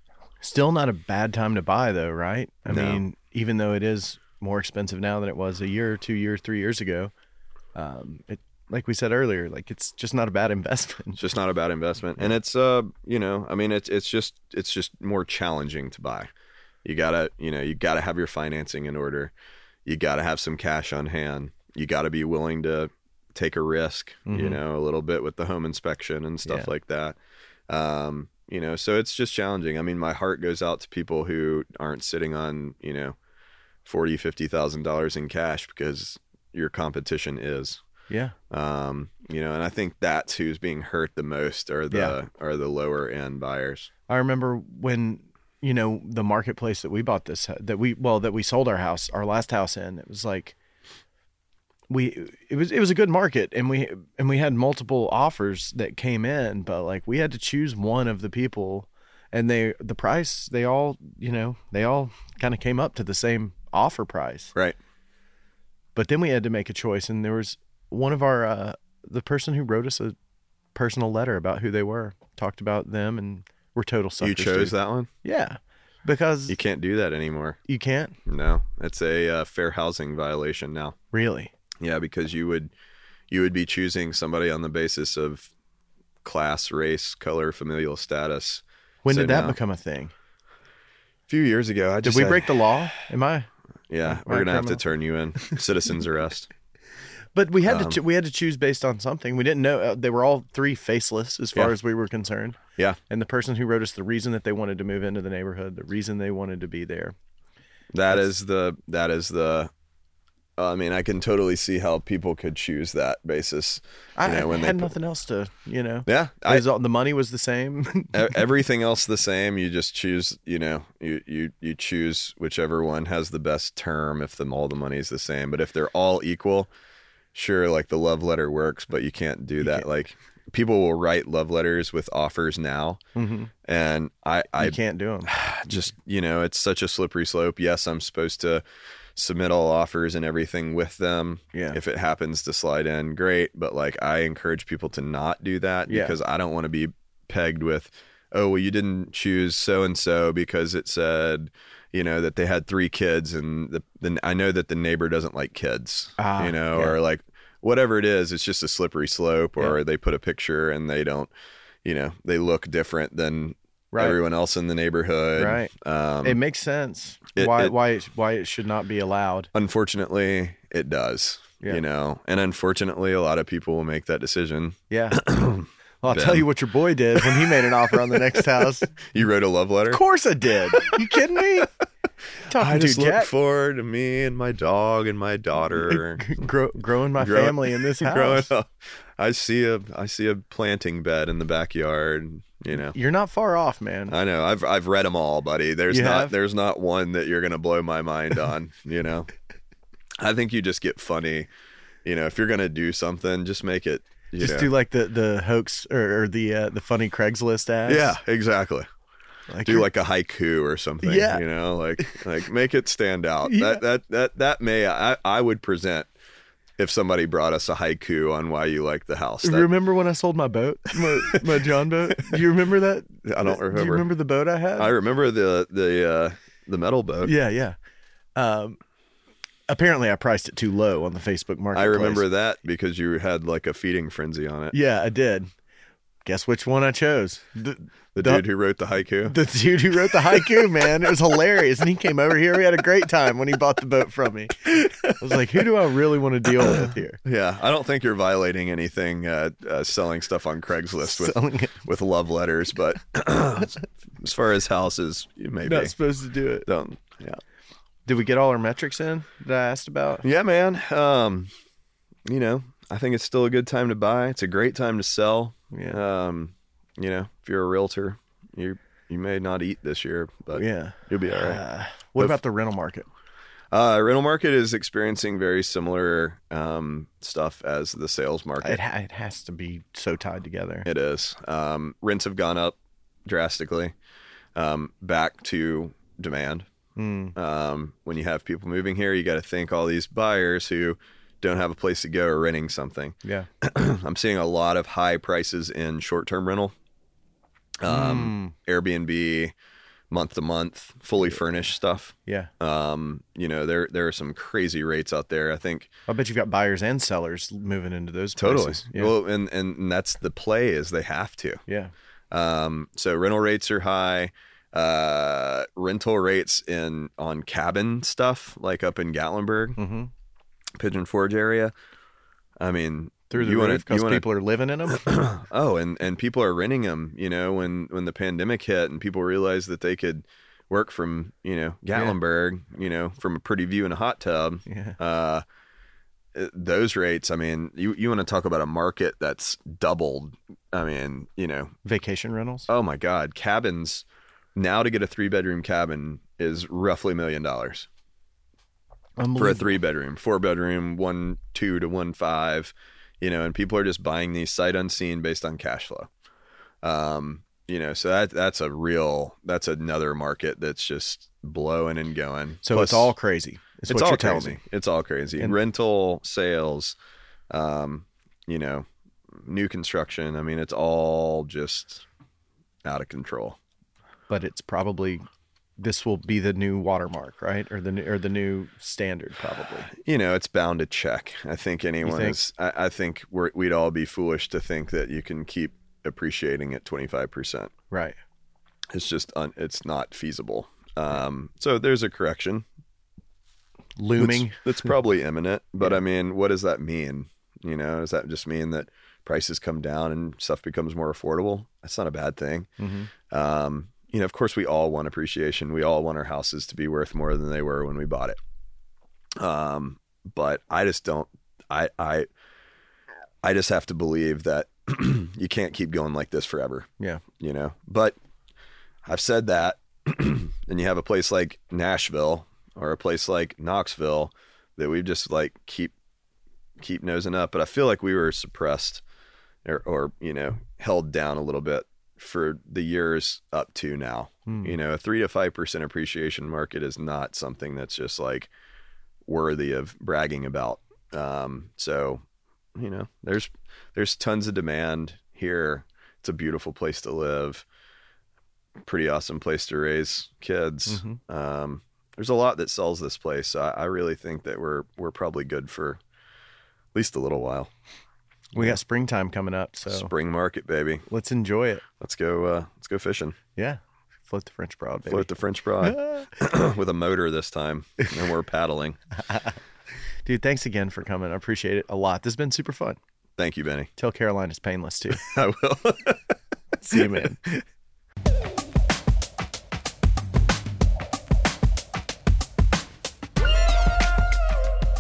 Still not a bad time to buy though, right? I No. mean, even though it is more expensive now than it was a year, two years, three years ago, um, it like we said earlier, like it's just not a bad investment. it's just not a bad investment. And it's uh you know i mean it's it's just it's just more challenging to buy. You gotta you know you gotta have your financing in order. You gotta have some cash on hand. You gotta be willing to take a risk you Mhm. know a little bit with the home inspection and stuff Yeah. like that. Um you know so it's just challenging. I mean my heart goes out to people who aren't sitting on you know forty fifty thousand dollars in cash because your competition is Yeah. um, you know, and I think that's who's being hurt the most are the Yeah. are the lower end buyers. I remember when you know the marketplace that we bought this that we well that we sold our house our last house in it was like we it was it was a good market and we and we had multiple offers that came in but like we had to choose one of the people and they the price they all you know they all kind of came up to the same offer price Right. but then we had to make a choice and there was one of our uh the person who wrote us a personal letter about who they were talked about them and we're total suckers you chose dude. that one. Yeah, because You you, can't do that anymore. You can't No, it's a uh, fair housing violation now. really. Yeah, because you would you would be choosing somebody on the basis of class, race, color, familial status. When So did that now- become a thing? A few years ago, I Did we had- break the law? Am I? Yeah, we're gonna have to turn you in. Citizens arrest. But we had Um, to cho- we had to choose based on something. We didn't know uh, they were all three faceless as far Yeah. as we were concerned. Yeah. And the person who wrote us the reason that they wanted to move into the neighborhood, the reason they wanted to be there. That That's- is the that is the. I mean, I can totally see how people could choose that basis. I, know, when I they had put- nothing else to, you know. Yeah, I, all- the money was the same. Everything else the same you just choose you know you you you choose whichever one has the best term if the all the money's the same but if they're all equal sure like the love letter works but you can't do that can't. like people will write love letters with offers now hmm and i i you can't do them. just you know it's such a slippery slope yes i'm supposed to submit all offers and everything with them Yeah. if it happens to slide in great but like i encourage people to not do that Yeah. because i don't want to be pegged with, oh, well, you didn't choose so and so because it said, you know, that they had three kids, and the, the I know that the neighbor doesn't like kids, Ah, you know, yeah. or like whatever it is, it's just a slippery slope, or Yeah. they put a picture and they don't, you know, they look different than Right. everyone else in the neighborhood, Right. Um, it makes sense it- why it- why it, why it should not be allowed. unfortunately, it does. Yeah. You know, and unfortunately, a lot of people will make that decision. Yeah. well, I'll Ben. tell you what your boy did when he made an offer on the next house. You wrote a love letter. Of course I did. You kidding me? Talking I just look Jack. forward to me and my dog and my daughter Grow, growing my Grow- family in this growing house. up. I see a I see a planting bed in the backyard. You know, You're not far off, man. I know. I've I've read them all, buddy. There's You not have? there's not one that you're gonna blow my mind on. you know, I think you just get funny. You know, if you're gonna do something, just make it. Just know. do like the the hoax or, or the uh, the funny Craigslist ads. yeah, exactly. Like do like a haiku or something. Yeah. you know, like like make it stand out. Yeah. That that that that may I I would present if somebody brought us a haiku on why you like the house. That- remember when I sold my boat, my, my John boat? Do you remember that? I don't remember. Do you remember. the boat I had? I remember the the uh, the metal boat. yeah, yeah. Um, apparently, I priced it too low on the Facebook market. I remember that because you had like a feeding frenzy on it. Yeah, I did. Guess which one I chose? The, The the- dude who wrote the haiku. the dude who wrote the haiku, man. It was hilarious. And he came over here. We had a great time when he bought the boat from me. I was like, who do I really want to deal with here? yeah, I don't think you're violating anything uh, uh, selling stuff on Craigslist with with love letters, but as far as houses, you may Not be. supposed to do it. don't. Yeah. Did we get all our metrics in that I asked about? Yeah, man. Um, you know, I think it's still a good time to buy. It's a great time to sell. Yeah. Um, you know, if you're a realtor, you you may not eat this year, but Yeah. you'll be all right. Uh, what But- about the rental market? Uh, rental market is experiencing very similar um, stuff as the sales market. It, ha- it has to be so tied together. It is. Um, rents have gone up drastically, um, back to demand. Mm, Um, when you have people moving here, you got to think all these buyers who don't have a place to go are renting something. yeah. I'm seeing a lot of high prices in short-term rental, um, Airbnb, month to month, fully furnished stuff. Yeah. Um, you know, there there are some crazy rates out there. I think I bet you've got buyers and sellers moving into those totally. Yeah. Well, and, and and that's the play is they have to. yeah. Um, so rental rates are high. Uh, rental rates in on cabin stuff like up in Gatlinburg, Mm-hmm. Pigeon Forge area. I mean, Through the you roof because wanna- people are living in them. oh, and and people are renting them. You know, when when the pandemic hit and people realized that they could work from you know Gatlinburg, you know, from a pretty view in a hot tub. yeah. Uh, uh, those rates. I mean, you you want to talk about a market that's doubled. I mean, you know, Vacation rentals. oh my God, cabins now to get a three bedroom cabin is roughly a million dollars for a three bedroom, four bedroom, one two to one five, you know, and people are just buying these sight unseen based on cash flow. Um, you know, so that that's a real that's another market that's just blowing and going. So Plus- it's all crazy. It's, it's what all you're telling crazy. me. It's all crazy. And- Rental, sales, um, you know, new construction. I mean, it's all just out of control. But it's probably this will be the new watermark, right? Or the new, or the new standard, probably. You know, it's bound to check. I think anyone think? is. I, I think we're, we'd all be foolish to think that you can keep appreciating at twenty five percent. Right. It's just un, it's not feasible. Um, so there's a correction. Looming. That's probably imminent. But I mean, what does that mean? You know, does that just mean that prices come down and stuff becomes more affordable? That's not a bad thing. Mhm. Um, you know, of course, we all want appreciation. We all want our houses to be worth more than they were when we bought it. Um, but I just don't. I I I just have to believe that you can't keep going like this forever Yeah. you know. But I've said that, and you have a place like Nashville or a place like Knoxville that we've just like keep keep nosing up. But I feel like we were suppressed or, or you know held down a little bit for the years up to now. Hmm. You know, a three to five percent appreciation market is not something that's just like worthy of bragging about. Um, so, you know, there's there's tons of demand here. It's a beautiful place to live. Pretty awesome place to raise kids. Mhm. Um, there's a lot that sells this place. So I, I really think that we're we're probably good for at least a little while. We got springtime coming up, so Spring market, baby. let's enjoy it. Let's go. Uh, let's go fishing. Yeah. Float the French Broad, baby. Float the French Broad with a motor this time, and we're paddling. Dude, thanks again for coming. I appreciate it a lot. This has been super fun. Thank you, Benny. Tell Caroline it's painless too. I will. See you, man.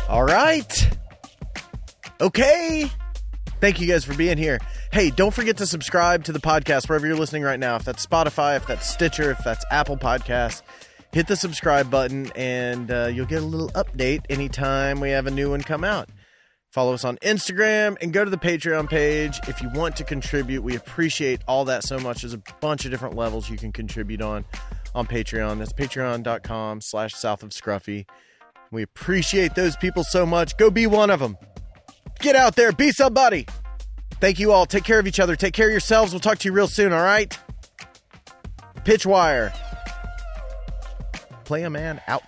All right. Okay. Thank you guys for being here. Hey, don't forget to subscribe to the podcast wherever you're listening right now. If that's Spotify, if that's Stitcher, if that's Apple Podcasts, hit the subscribe button and uh, you'll get a little update anytime we have a new one come out. Follow us on Instagram and go to the Patreon page if you want to contribute. We appreciate all that so much. There's a bunch of different levels you can contribute on on Patreon. That's patreon.com slash south of scruffy. We appreciate those people so much. Go be one of them. Get out there, be somebody. Thank you all. Take care of each other. Take care of yourselves. We'll talk to you real soon, all right? Pitchwire. Play a man out.